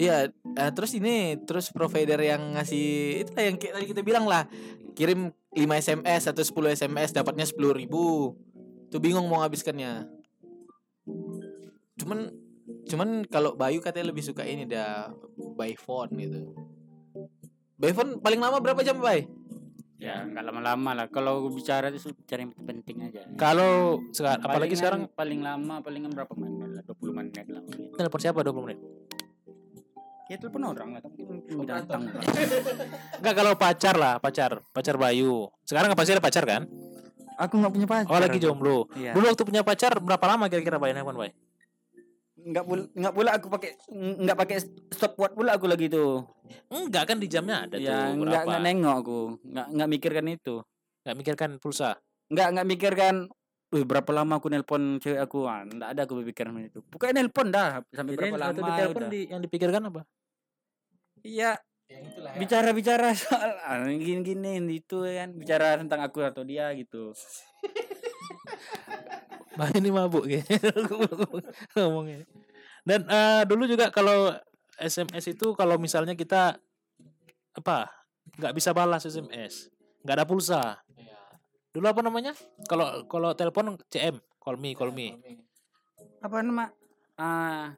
Iya, eh, terus ini terus provider yang ngasih itu yang kayak tadi kita bilang lah, kirim 5 SMS atau 10 SMS dapatnya 10.000 ribu Tuh bingung mau ngabiskannya. cuman cuman kalau Bayu katanya lebih suka ini dah by phone gitu by phone paling lama berapa jam Bay Ya, nggak lama-lama lah. Kalau bicara itu bicara yang penting aja. Kalau sekarang apalagi sekarang paling lama palingan berapa menit lah? 20 menit lah. telepon siapa 20 menit? Ya telepon orang lah, tapi Operator. datang. Enggak kalau pacar lah, pacar, pacar Bayu. Sekarang pasti ada pacar kan? Aku nggak punya pacar. Oh lagi jomblo. Iya. Dulu waktu punya pacar berapa lama kira-kira Bay nelpon Bay? nggak pula nggak pula aku pakai nggak pakai stopwatch pula aku lagi tuh Enggak kan di jamnya ada ya tuh nggak berapa. nggak nengok aku nggak nggak mikirkan itu Nggak mikirkan pulsa. nggak nggak mikirkan Wih, berapa lama aku nelpon cewek aku ah, nggak ada aku berpikiran itu pokoknya nelpon dah sampai berapa Jadi lama waktu ditelepon udah. di, yang dipikirkan apa? iya itulah bicara bicara soal ah, gini gini itu ya kan bicara tentang aku atau dia gitu Bah ini mabuk ngomongnya. Dan eh, dulu juga kalau SMS itu kalau misalnya kita apa nggak bisa balas SMS, nggak ada pulsa. Dulu apa namanya? Kalau kalau telepon CM, call me, call me. apa nama ah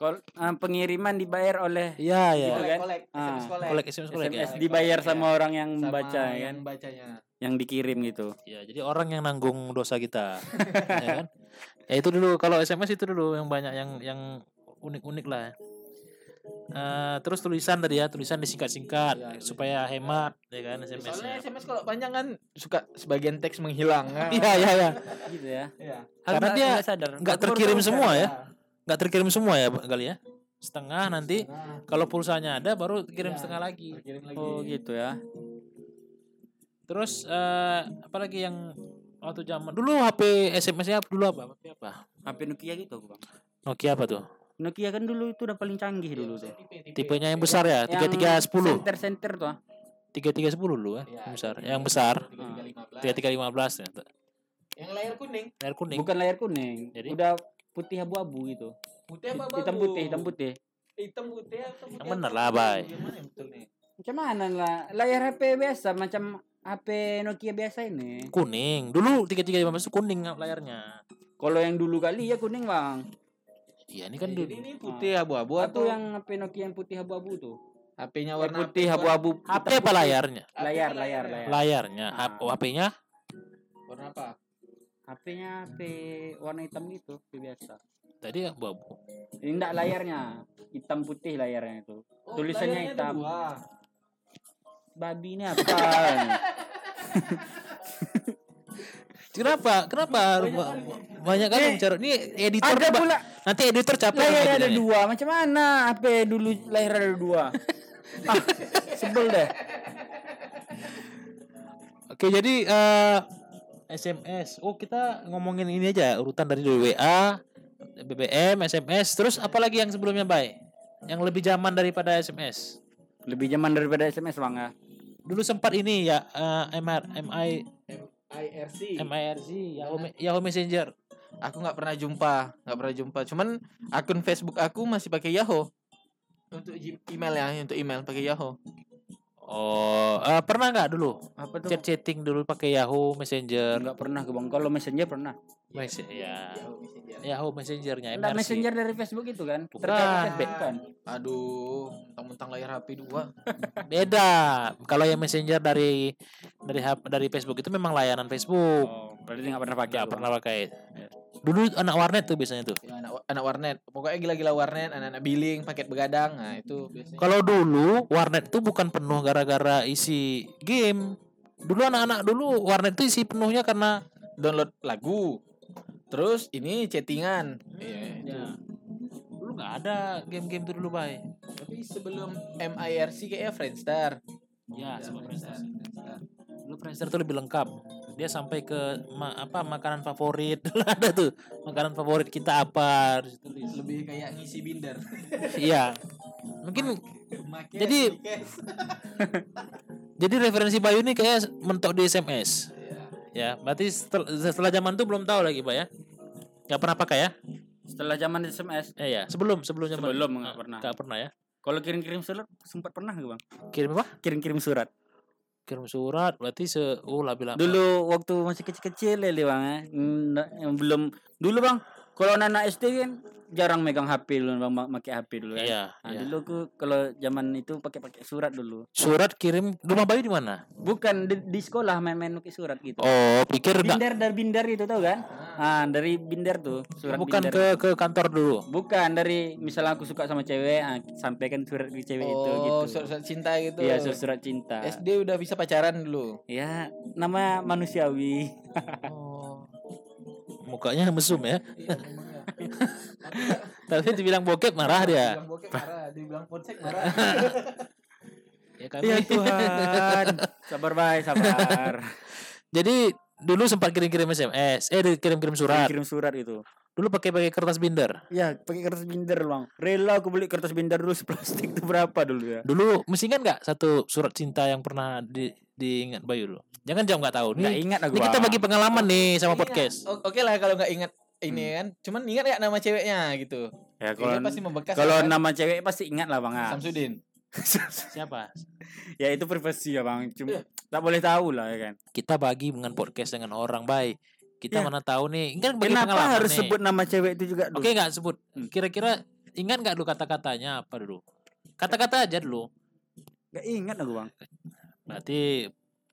kol ah, pengiriman dibayar oleh Iya ya. Gitu kan? kolek Ah, SMS kolek Kolek SMS kolek ya. SMS dibayar sama orang yang Sama baca ya yang kan bacanya yang dikirim gitu Ya, jadi orang yang nanggung dosa kita. ya kan? Ya itu dulu kalau SMS itu dulu yang banyak yang yang unik-unik lah. Eh, terus tulisan tadi ya, tulisan disingkat-singkat Iya, tulisan. supaya hemat ya kan soalnya SMS-nya. SMS kalau panjang kan suka sebagian teks menghilang Iya, iya, iya. gitu ya Iya. Aku Karena nggak- dia nggak terkirim semua sekarang. ya. Nggak terkirim semua ya kali ya. Setengah nanti Nah, kalau pulsanya ada baru kirim Iya. setengah lagi. kirim lagi oh gitu ya Terus eh apalagi yang waktu zaman dulu HP SMS-nya dulu apa? HP apa? HP Nokia gitu bang Nokia apa tuh? Nokia kan dulu itu udah paling canggih dulu tuh Tipenya yang besar ya, tiga tiga sepuluh. center center tuh tiga tiga sepuluh dulu kan Iya, yang besar iya. yang besar Tiga, tiga lima belas ya yang layar kuning air kuning bukan layar kuning Jadi? udah putih abu-abu gitu. Putih apa hitam putih hitam putih. Hitam putih atau putih? Yang bener apa? lah, Bay. yang betul nih? Macam mana lah? Layar HP biasa macam HP Nokia biasa ini. Kuning. Dulu tiga tiga lima belas itu kuning layarnya. Kalau yang dulu kali ya kuning bang. Iya ini kan dulu. ini putih abu-abu atau atau yang HP Nokia yang putih abu-abu tuh? HP-nya warna putih abu-abu HP hitam apa putih. layarnya? Layar layar layar. Layarnya. Ah. HP-nya warna apa HP-nya HP warna hitam gitu HP biasa. Tadi abu abu ini enggak layarnya hitam putih layarnya itu. Oh, Tulisannya hitam. dua. babi ini apa? Kenapa? Kenapa? Banyak kan yang bicara ini editor ada pula. nanti editor capek layar nanti ada dua. Macam mana? HP dulu layar ada dua? Ah sebel deh. Oke jadi eh SMS oh kita ngomongin ini aja urutan dari WA BBM SMS terus apalagi yang sebelumnya baik yang lebih zaman daripada SMS lebih zaman daripada SMS bang ya? Dulu sempat ini ya eh, MR, MI IRC MIRC Yahoo, Yahoo Messenger. Aku nggak pernah jumpa nggak pernah jumpa. Cuman akun Facebook aku masih pakai Yahoo. Untuk email ya untuk email pakai Yahoo oh eh, pernah nggak dulu? Apa tuh? Chat chatting dulu pakai Yahoo Messenger. Enggak pernah ke bang kalau messenger pernah. Mes- ya. Yahoo Messenger. Yahoo Messengernya enggak MRC messenger dari Facebook itu kan? Bukan. terkait Facebook kan aduh mentang-mentang layar HP dua. Beda. Kalau yang Messenger dari dari dari Facebook itu memang layanan Facebook. Oh berarti nggak pernah pakai nggak pernah pakai dulu anak warnet tuh biasanya tuh ya, anak anak warnet pokoknya gila-gila warnet anak-anak billing paket begadang nah itu biasanya Kalau dulu warnet itu bukan penuh gara-gara isi game. Dulu anak-anak dulu warnet itu isi penuhnya karena download lagu terus ini chattingan Iya, itu. ya, dulu nggak ada game-game itu dulu bay. tapi sebelum MIRC kayaknya Friendster Ya, Ya, sebelum Friendster. Friendster. Dulu Friendster tuh lebih lengkap. Dia sampai ke ma- apa makanan favorit ada tuh makanan favorit kita apa lebih kayak ngisi binder Iya. Mungkin Make, Jadi- jadi referensi Bayu ini kayak mentok di SMS. Iya. Ya, berarti setel- setelah zaman itu belum tahu lagi, Pak ya. Nggak pernah pakai ya? setelah zaman SMS Eh ya, sebelum sebelum zaman Sebelum, nggak pernah. Nggak pernah ya. kalau kirim-kirim surat sempat pernah nggak bang Kirim apa? kirim-kirim surat Kirim surat berarti se oh lebih lama. dulu waktu masih kecil-kecil ya bang ya. Mm, yang belum dulu bang Kalau anak SD kan jarang megang HP dulu, bang, pakai HP dulu kan. Iya, Nah, iya. dulu aku kalau zaman itu pakai pakai surat dulu. Surat kirim rumah Bayu di mana? Bukan di, di sekolah main-main pakai surat gitu. Oh, pikir enggak Binder dari binder itu tau kan? Ah, dari binder tuh, surat bukan binder. ke ke kantor dulu. Bukan dari misalnya aku suka sama cewek, ah, sampaikan surat ke cewek itu gitu. Oh, surat cinta gitu. Iya, surat, surat cinta. SD udah bisa pacaran dulu. Ya, nama manusiawi. Oh. Mukanya mesum ya. Iya, memang ya. Tapi dibilang bokep marah dia. Dibilang bokep marah, dibilang ponsek marah. Ya kami. Ya Tuhan. sabar baik, sabar. Jadi dulu sempat kirim-kirim SMS, eh kirim-kirim surat. Kirim surat itu. Dulu pakai pakai kertas binder. Ya, pakai kertas binder, Bang. Rela aku beli kertas binder dulu seplastik itu berapa dulu ya? Dulu mesti ingat nggak satu surat cinta yang pernah di diingat Bayu dulu? Jangan jawab nggak tahu. Enggak Nih, ingat aku. ini kita bagi pengalaman nih sama Iya. podcast. Oke lah kalau nggak ingat ini kan. Cuman ingat ya nama ceweknya gitu. Ya, Kalau kalau pasti membekas. kalau kan? nama cewek pasti ingat lah, Bang. Samsudin. Siapa? ya itu privasi ya, Bang. Cuma Iya. tak boleh tahu lah ya kan. Kita bagi dengan podcast dengan orang baik. Kita Ya. mana tahu nih. Kan Kenapa harus nih. sebut nama cewek itu juga dulu? Oke nggak sebut. Hmm. Kira-kira ingat nggak dulu kata-katanya apa dulu? Kata-kata aja dulu. Gak ingat aku, Bang. Berarti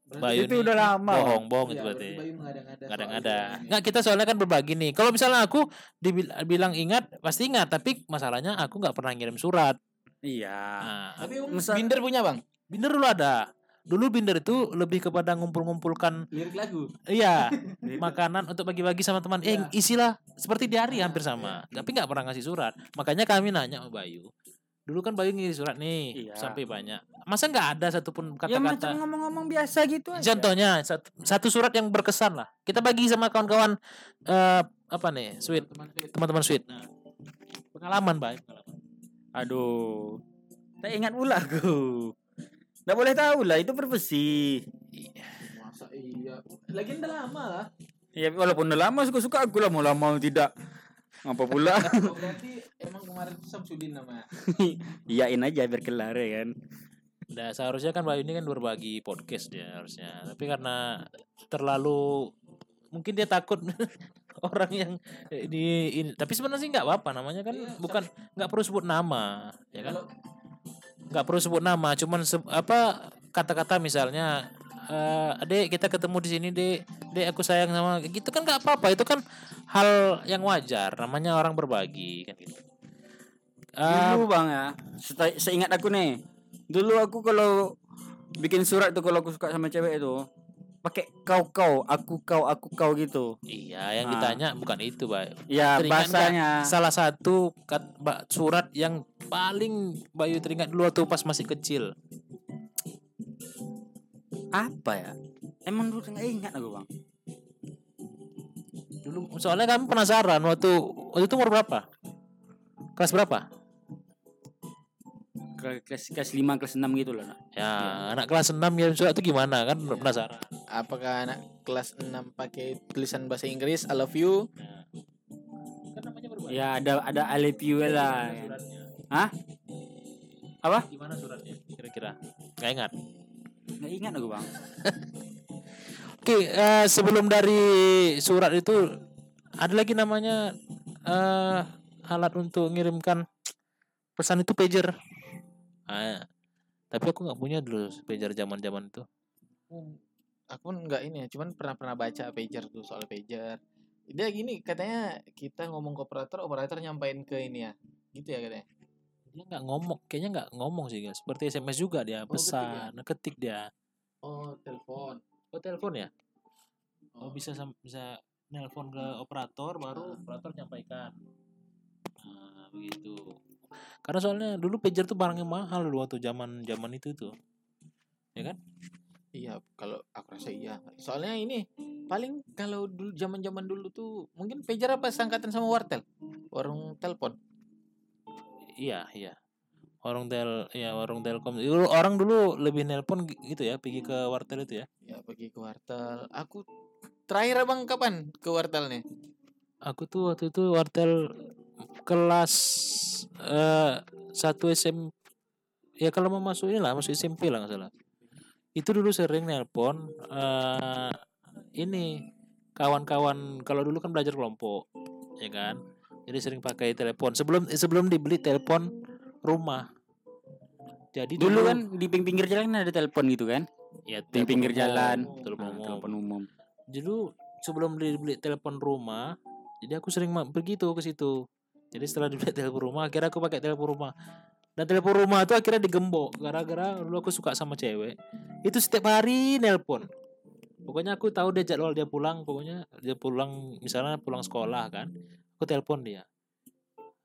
Bayu itu nih udah lama. Bohong bohong Iya, itu berarti. Soal Kadang-ada. itu. Nggak kita soalnya kan berbagi nih. Kalau misalnya aku dibilang ingat pasti ingat, tapi masalahnya aku nggak pernah ngirim surat. Iya. Nah, Tapi um, Misal- Binder punya bang. binder dulu ada. Dulu binder itu lebih kepada ngumpul-ngumpulkan Lirik lagu. iya makanan untuk bagi-bagi sama teman. Eh Iya. isilah seperti diary hampir sama. Tapi nggak pernah ngasih surat. Makanya kami nanya sama Bayu. Dulu kan Bayu ngirim surat nih Iya. sampai banyak. Masa nggak ada satupun Ya macam kata-kata. ngomong-ngomong biasa gitu aja. Contohnya satu, satu surat yang berkesan lah. Kita bagi sama kawan-kawan eh apa nih, sweet Teman teman-teman sweet. Nah, pengalaman baik. Aduh. Tak ingat pula aku. Tak boleh tahu lah itu privasi. Masa iya. Lagi udah lama lah. Ya walaupun udah lama suka-suka aku lah mau lama mau tidak. Apa pula? Oh, berarti emang kemarin tuh Samsudin namanya. Iyain aja biar kelar ya kan. Nah, seharusnya kan Bayu ini kan berbagi podcast dia harusnya. Tapi karena terlalu mungkin dia takut orang yang di ini. Tapi sebenarnya sih nggak apa-apa namanya kan Iya, bukan nggak perlu sebut nama, ya kan? Kalau nggak perlu sebut nama cuman se- apa kata-kata misalnya eh adek kita ketemu di sini dek dek aku sayang sama gitu kan nggak apa-apa itu kan hal yang wajar namanya orang berbagi kan gitu Eh, Dulu bang ya, seingat aku nih. Dulu aku kalau bikin surat tuh kalau aku suka sama cewek itu pakai kau kau, aku kau, aku kau gitu. iya yang Ah. ditanya bukan itu Bay Ya Teringat bahasanya. salah satu kat, surat yang paling Bayu teringat dulu waktu pas masih kecil Apa ya? Emang dulu nggak ingat aku bang. dulu soalnya kami penasaran waktu waktu itu umur berapa kelas berapa Ke- Kelas kelas lima kelas enam gitu lah. Nak. ya anak kelas 6 ngirim surat itu gimana kan penasaran apakah anak kelas 6 pakai tulisan bahasa Inggris I love you? Kan namanya berbeda. Ya ada ada I love you lah. Suratnya? Hah? Apa? Gimana suratnya? Kira-kira? Gak ingat. Nggak ingat aku bang. Oke, eh, sebelum dari surat itu ada lagi namanya eh alat untuk mengirimkan pesan itu pager. Ah, tapi aku nggak punya dulu pager zaman-zaman itu. Hmm, Aku nggak ini ya, cuman pernah pernah baca pager tuh soal pager. Dia gini katanya kita ngomong ke operator, operator nyampein ke ini ya, gitu ya katanya. Dia nggak ngomong, kayaknya nggak ngomong sih, guys. Seperti SMS juga dia ketik ya? pesan, ketik dia. Oh telepon. Oh telepon ya? Oh Oh, bisa bisa nelpon ke operator baru operator nyampaikan. Nah, begitu. Karena soalnya dulu pager tuh barangnya mahal dulu waktu zaman zaman itu tuh. Ya kan? Iya, kalau aku rasa iya. Soalnya ini paling kalau dulu zaman-zaman dulu tuh mungkin pager apa sangkatan sama wartel? Warung telepon. Iya, iya. Warung tel ya warung telkom. Dulu orang dulu lebih nelpon gi- gitu ya, pergi ke wartel itu ya. Ya pergi ke wartel. Aku terakhir abang kapan ke wartelnya? Aku tuh waktu itu wartel kelas eh satu SM ya kalau mau masuk ini lah masuk SMP lah nggak salah itu dulu sering nelpon eh ini kawan-kawan kalau dulu kan belajar kelompok ya kan Jadi sering pakai telepon. Sebelum sebelum dibeli telepon rumah. Jadi Dulu kan di ping- pinggir jalan ada telepon gitu kan? ya Di pinggir umum, jalan. telepon Nah, umum. telepon umum. Dulu sebelum beli beli telepon rumah, jadi aku sering pergi tuh ke situ. Jadi setelah dibeli telepon rumah, akhirnya aku pakai telepon rumah. Dan telepon rumah itu akhirnya digembok gara-gara dulu aku suka sama cewek. Itu setiap hari nelpon. Pokoknya aku tahu dia jadwal dia pulang, pokoknya dia pulang misalnya pulang sekolah kan. Aku telepon dia.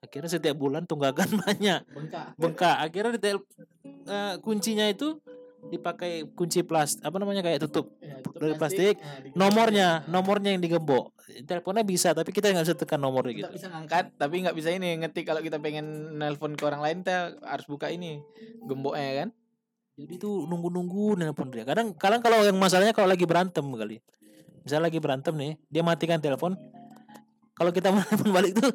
Akhirnya setiap bulan tunggakan banyak. Bengkak. bengkak. Akhirnya di tel- eh, kuncinya itu dipakai kunci plastik apa namanya kayak tutup. Ya, tutup Dari plastik, Nah, nomornya. Nomornya yang digembok. Teleponnya bisa tapi kita nggak bisa tekan kita gitu. bisa ngangkat tapi nggak bisa ini ngetik kalau kita pengen nelpon ke orang lain kita harus buka ini gemboknya kan? Jadi itu nunggu nunggu nelpon dia. Kadang kadang kalau yang masalahnya kalau lagi berantem kali. Misalnya lagi berantem nih dia matikan telepon kalau kita telepon balik tuh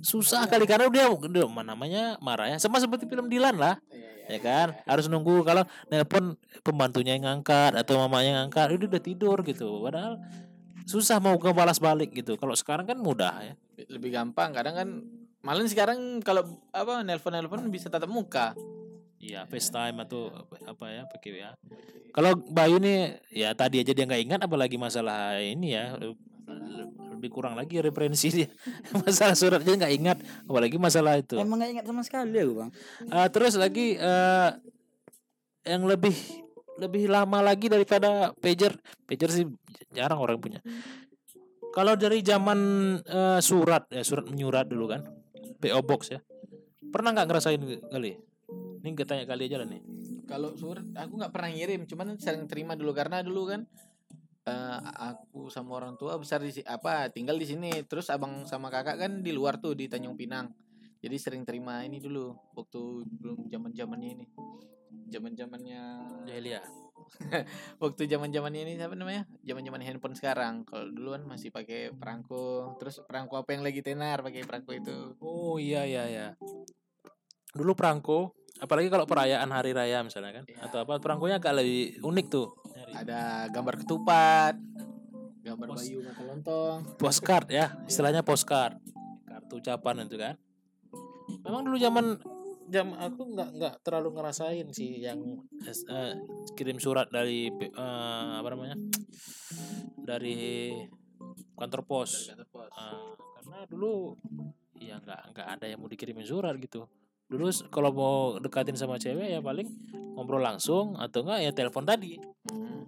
susah kali karena dia, dia namanya marah ya sama seperti film Dilan lah ya kan? harus nunggu kalau nelpon pembantunya yang ngangkat atau mamanya yang ngangkat itu udah tidur gitu. Padahal susah mau ke balas balik gitu. Kalau sekarang kan mudah ya. Lebih gampang. Kadang kan malah sekarang kalau apa nelpon nelpon bisa tatap muka. Iya FaceTime atau apa- ya pakai WA kalau Bayu nih ya tadi aja dia nggak ingat apalagi masalah ini ya lebih kurang lagi referensi dia. Masalah surat dia nggak ingat apalagi masalah itu. Emang gak ingat sama sekali aku bang. Eh, terus lagi eh yang lebih lebih lama lagi daripada pager. Pager sih jarang orang punya. Kalau dari zaman eh, surat ya surat menyurat dulu kan. PO box ya. Pernah nggak ngerasain kali? Ini gue tanya kali aja lah nih. Kalau surat aku nggak pernah ngirim. Cuman sering terima dulu. Karena dulu kan eh, aku sama orang tua besar di apa tinggal di sini. Terus abang sama kakak kan di luar tuh di Tanjung Pinang. Jadi sering terima ini dulu waktu belum zaman zamannya ini. Zaman zamannya Delia waktu zaman zamannya ini siapa namanya zaman zaman handphone sekarang. Kalau dulu kan masih pakai perangko terus perangko apa yang lagi tenar pakai perangko itu. Oh iya iya iya. Dulu perangko apalagi kalau perayaan hari raya misalnya kan Iya. atau apa perangkonya agak lebih unik tuh. Ada gambar ketupat gambar Pos- bayu makan lontong. postcard ya istilahnya postcard. Kartu ucapan itu kan. Memang dulu zaman jam aku nggak nggak terlalu ngerasain sih yang eh, kirim surat dari eh, apa namanya dari kantor pos. Eh, karena dulu ya nggak nggak ada yang mau dikirimin surat gitu dulu kalau mau dekatin sama cewek ya paling ngobrol langsung atau enggak ya telepon tadi. Hmm.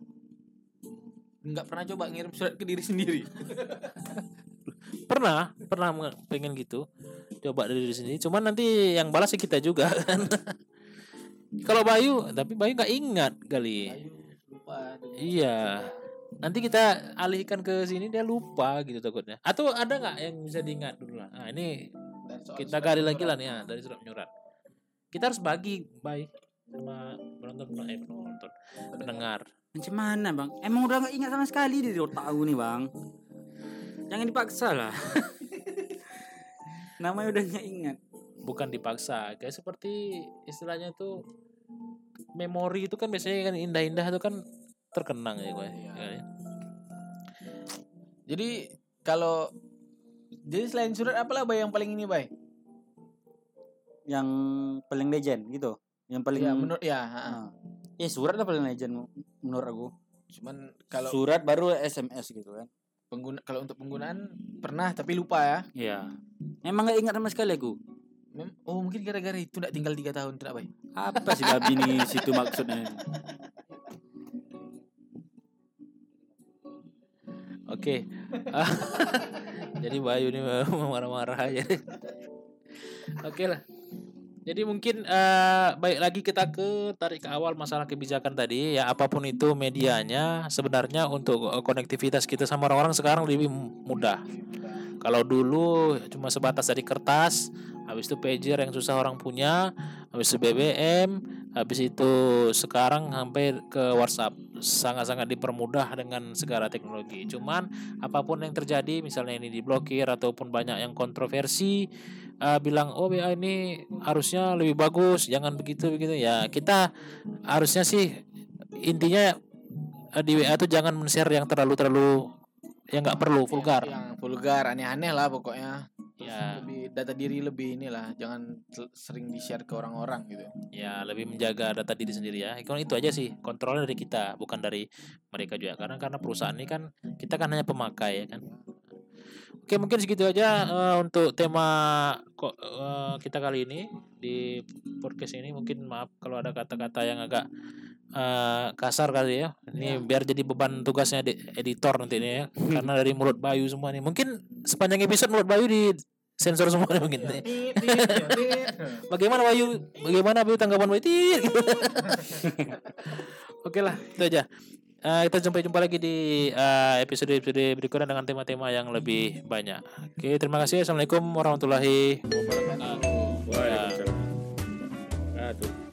nggak pernah coba ngirim surat ke diri sendiri? Pernah pernah nge- pengen gitu. Coba dari diri sendiri. Cuman nanti yang balas sih kita juga kan. Kalau Bayu tapi Bayu nggak ingat kali. Bayu lupa iya. Nanti kita alihkan ke sini dia lupa gitu takutnya. Atau ada nggak yang bisa diingat dulu? Lah nah ini soal kita gali lagi lah nih ya dari surat menyurat kita harus bagi baik sama penonton eh penonton pendengar Macam mana bang? Emang udah gak ingat sama sekali di aku nih bang. Jangan dipaksa lah. Namanya udah gak ingat. bukan dipaksa kayak seperti istilahnya itu memori itu kan biasanya kan indah-indah itu kan terkenang ya gue Iya. jadi kalau jadi selain surat apa lah bay yang paling ini bay Yang paling legend gitu. Yang paling ya menurut ya ha, ha. Ah. Ya surat lah paling legend menurut aku. cuman kalau Surat baru SMS gitu kan. pengguna kalau untuk penggunaan pernah tapi lupa ya Iya. Emang gak ingat sama sekali aku. Mem- oh mungkin gara-gara itu tidak tinggal tiga tahun tidak bay Apa sih babi nih situ maksudnya? oke jadi Bayu ini marah-marah aja. Oke lah. Jadi mungkin eh baik lagi kita ke tarik ke awal masalah kebijakan tadi ya apa pun itu medianya sebenarnya untuk eh, konektivitas kita sama orang-orang sekarang lebih mudah. Kalau dulu cuma sebatas dari kertas habis itu pager yang susah orang punya habis itu BBM habis itu sekarang sampai ke WhatsApp. Sangat-sangat dipermudah dengan segala teknologi. Cuman apa pun yang terjadi misalnya ini diblokir ataupun banyak yang kontroversi eh, bilang oh WA ini harusnya lebih bagus jangan begitu begitu. Ya kita harusnya sih intinya eh, di WA itu jangan men-share yang terlalu terlalu yang nggak perlu vulgar. yang vulgar aneh-aneh lah pokoknya Ya, lebih data diri lebih inilah jangan sering di share ke orang-orang gitu ya lebih menjaga data diri sendiri ya. Itu itu aja sih. Kontrolnya dari kita, bukan dari mereka juga. Karena karena perusahaan ini kan kita kan hanya pemakai ya kan. Oke, mungkin segitu aja eh, untuk tema kok eh, kita kali ini di podcast ini. Mungkin maaf kalau ada kata-kata yang agak eh, kasar kali ya. Ini biar jadi beban tugasnya di editor nanti nih ya. Karena dari mulut Bayu semua nih. Mungkin sepanjang episode mulut Bayu di sensor semua nih mungkin. nih. Bagaimana Bayu? Bagaimana Bayu tanggapan Bayu? Oke lah, itu aja. Eh, kita jumpa jumpa lagi di eh, episode-episode berikutnya dengan tema-tema yang lebih banyak. Oke, terima kasih. Assalamualaikum warahmatullahi wabarakatuh. Waalaikumsalam. Tuh.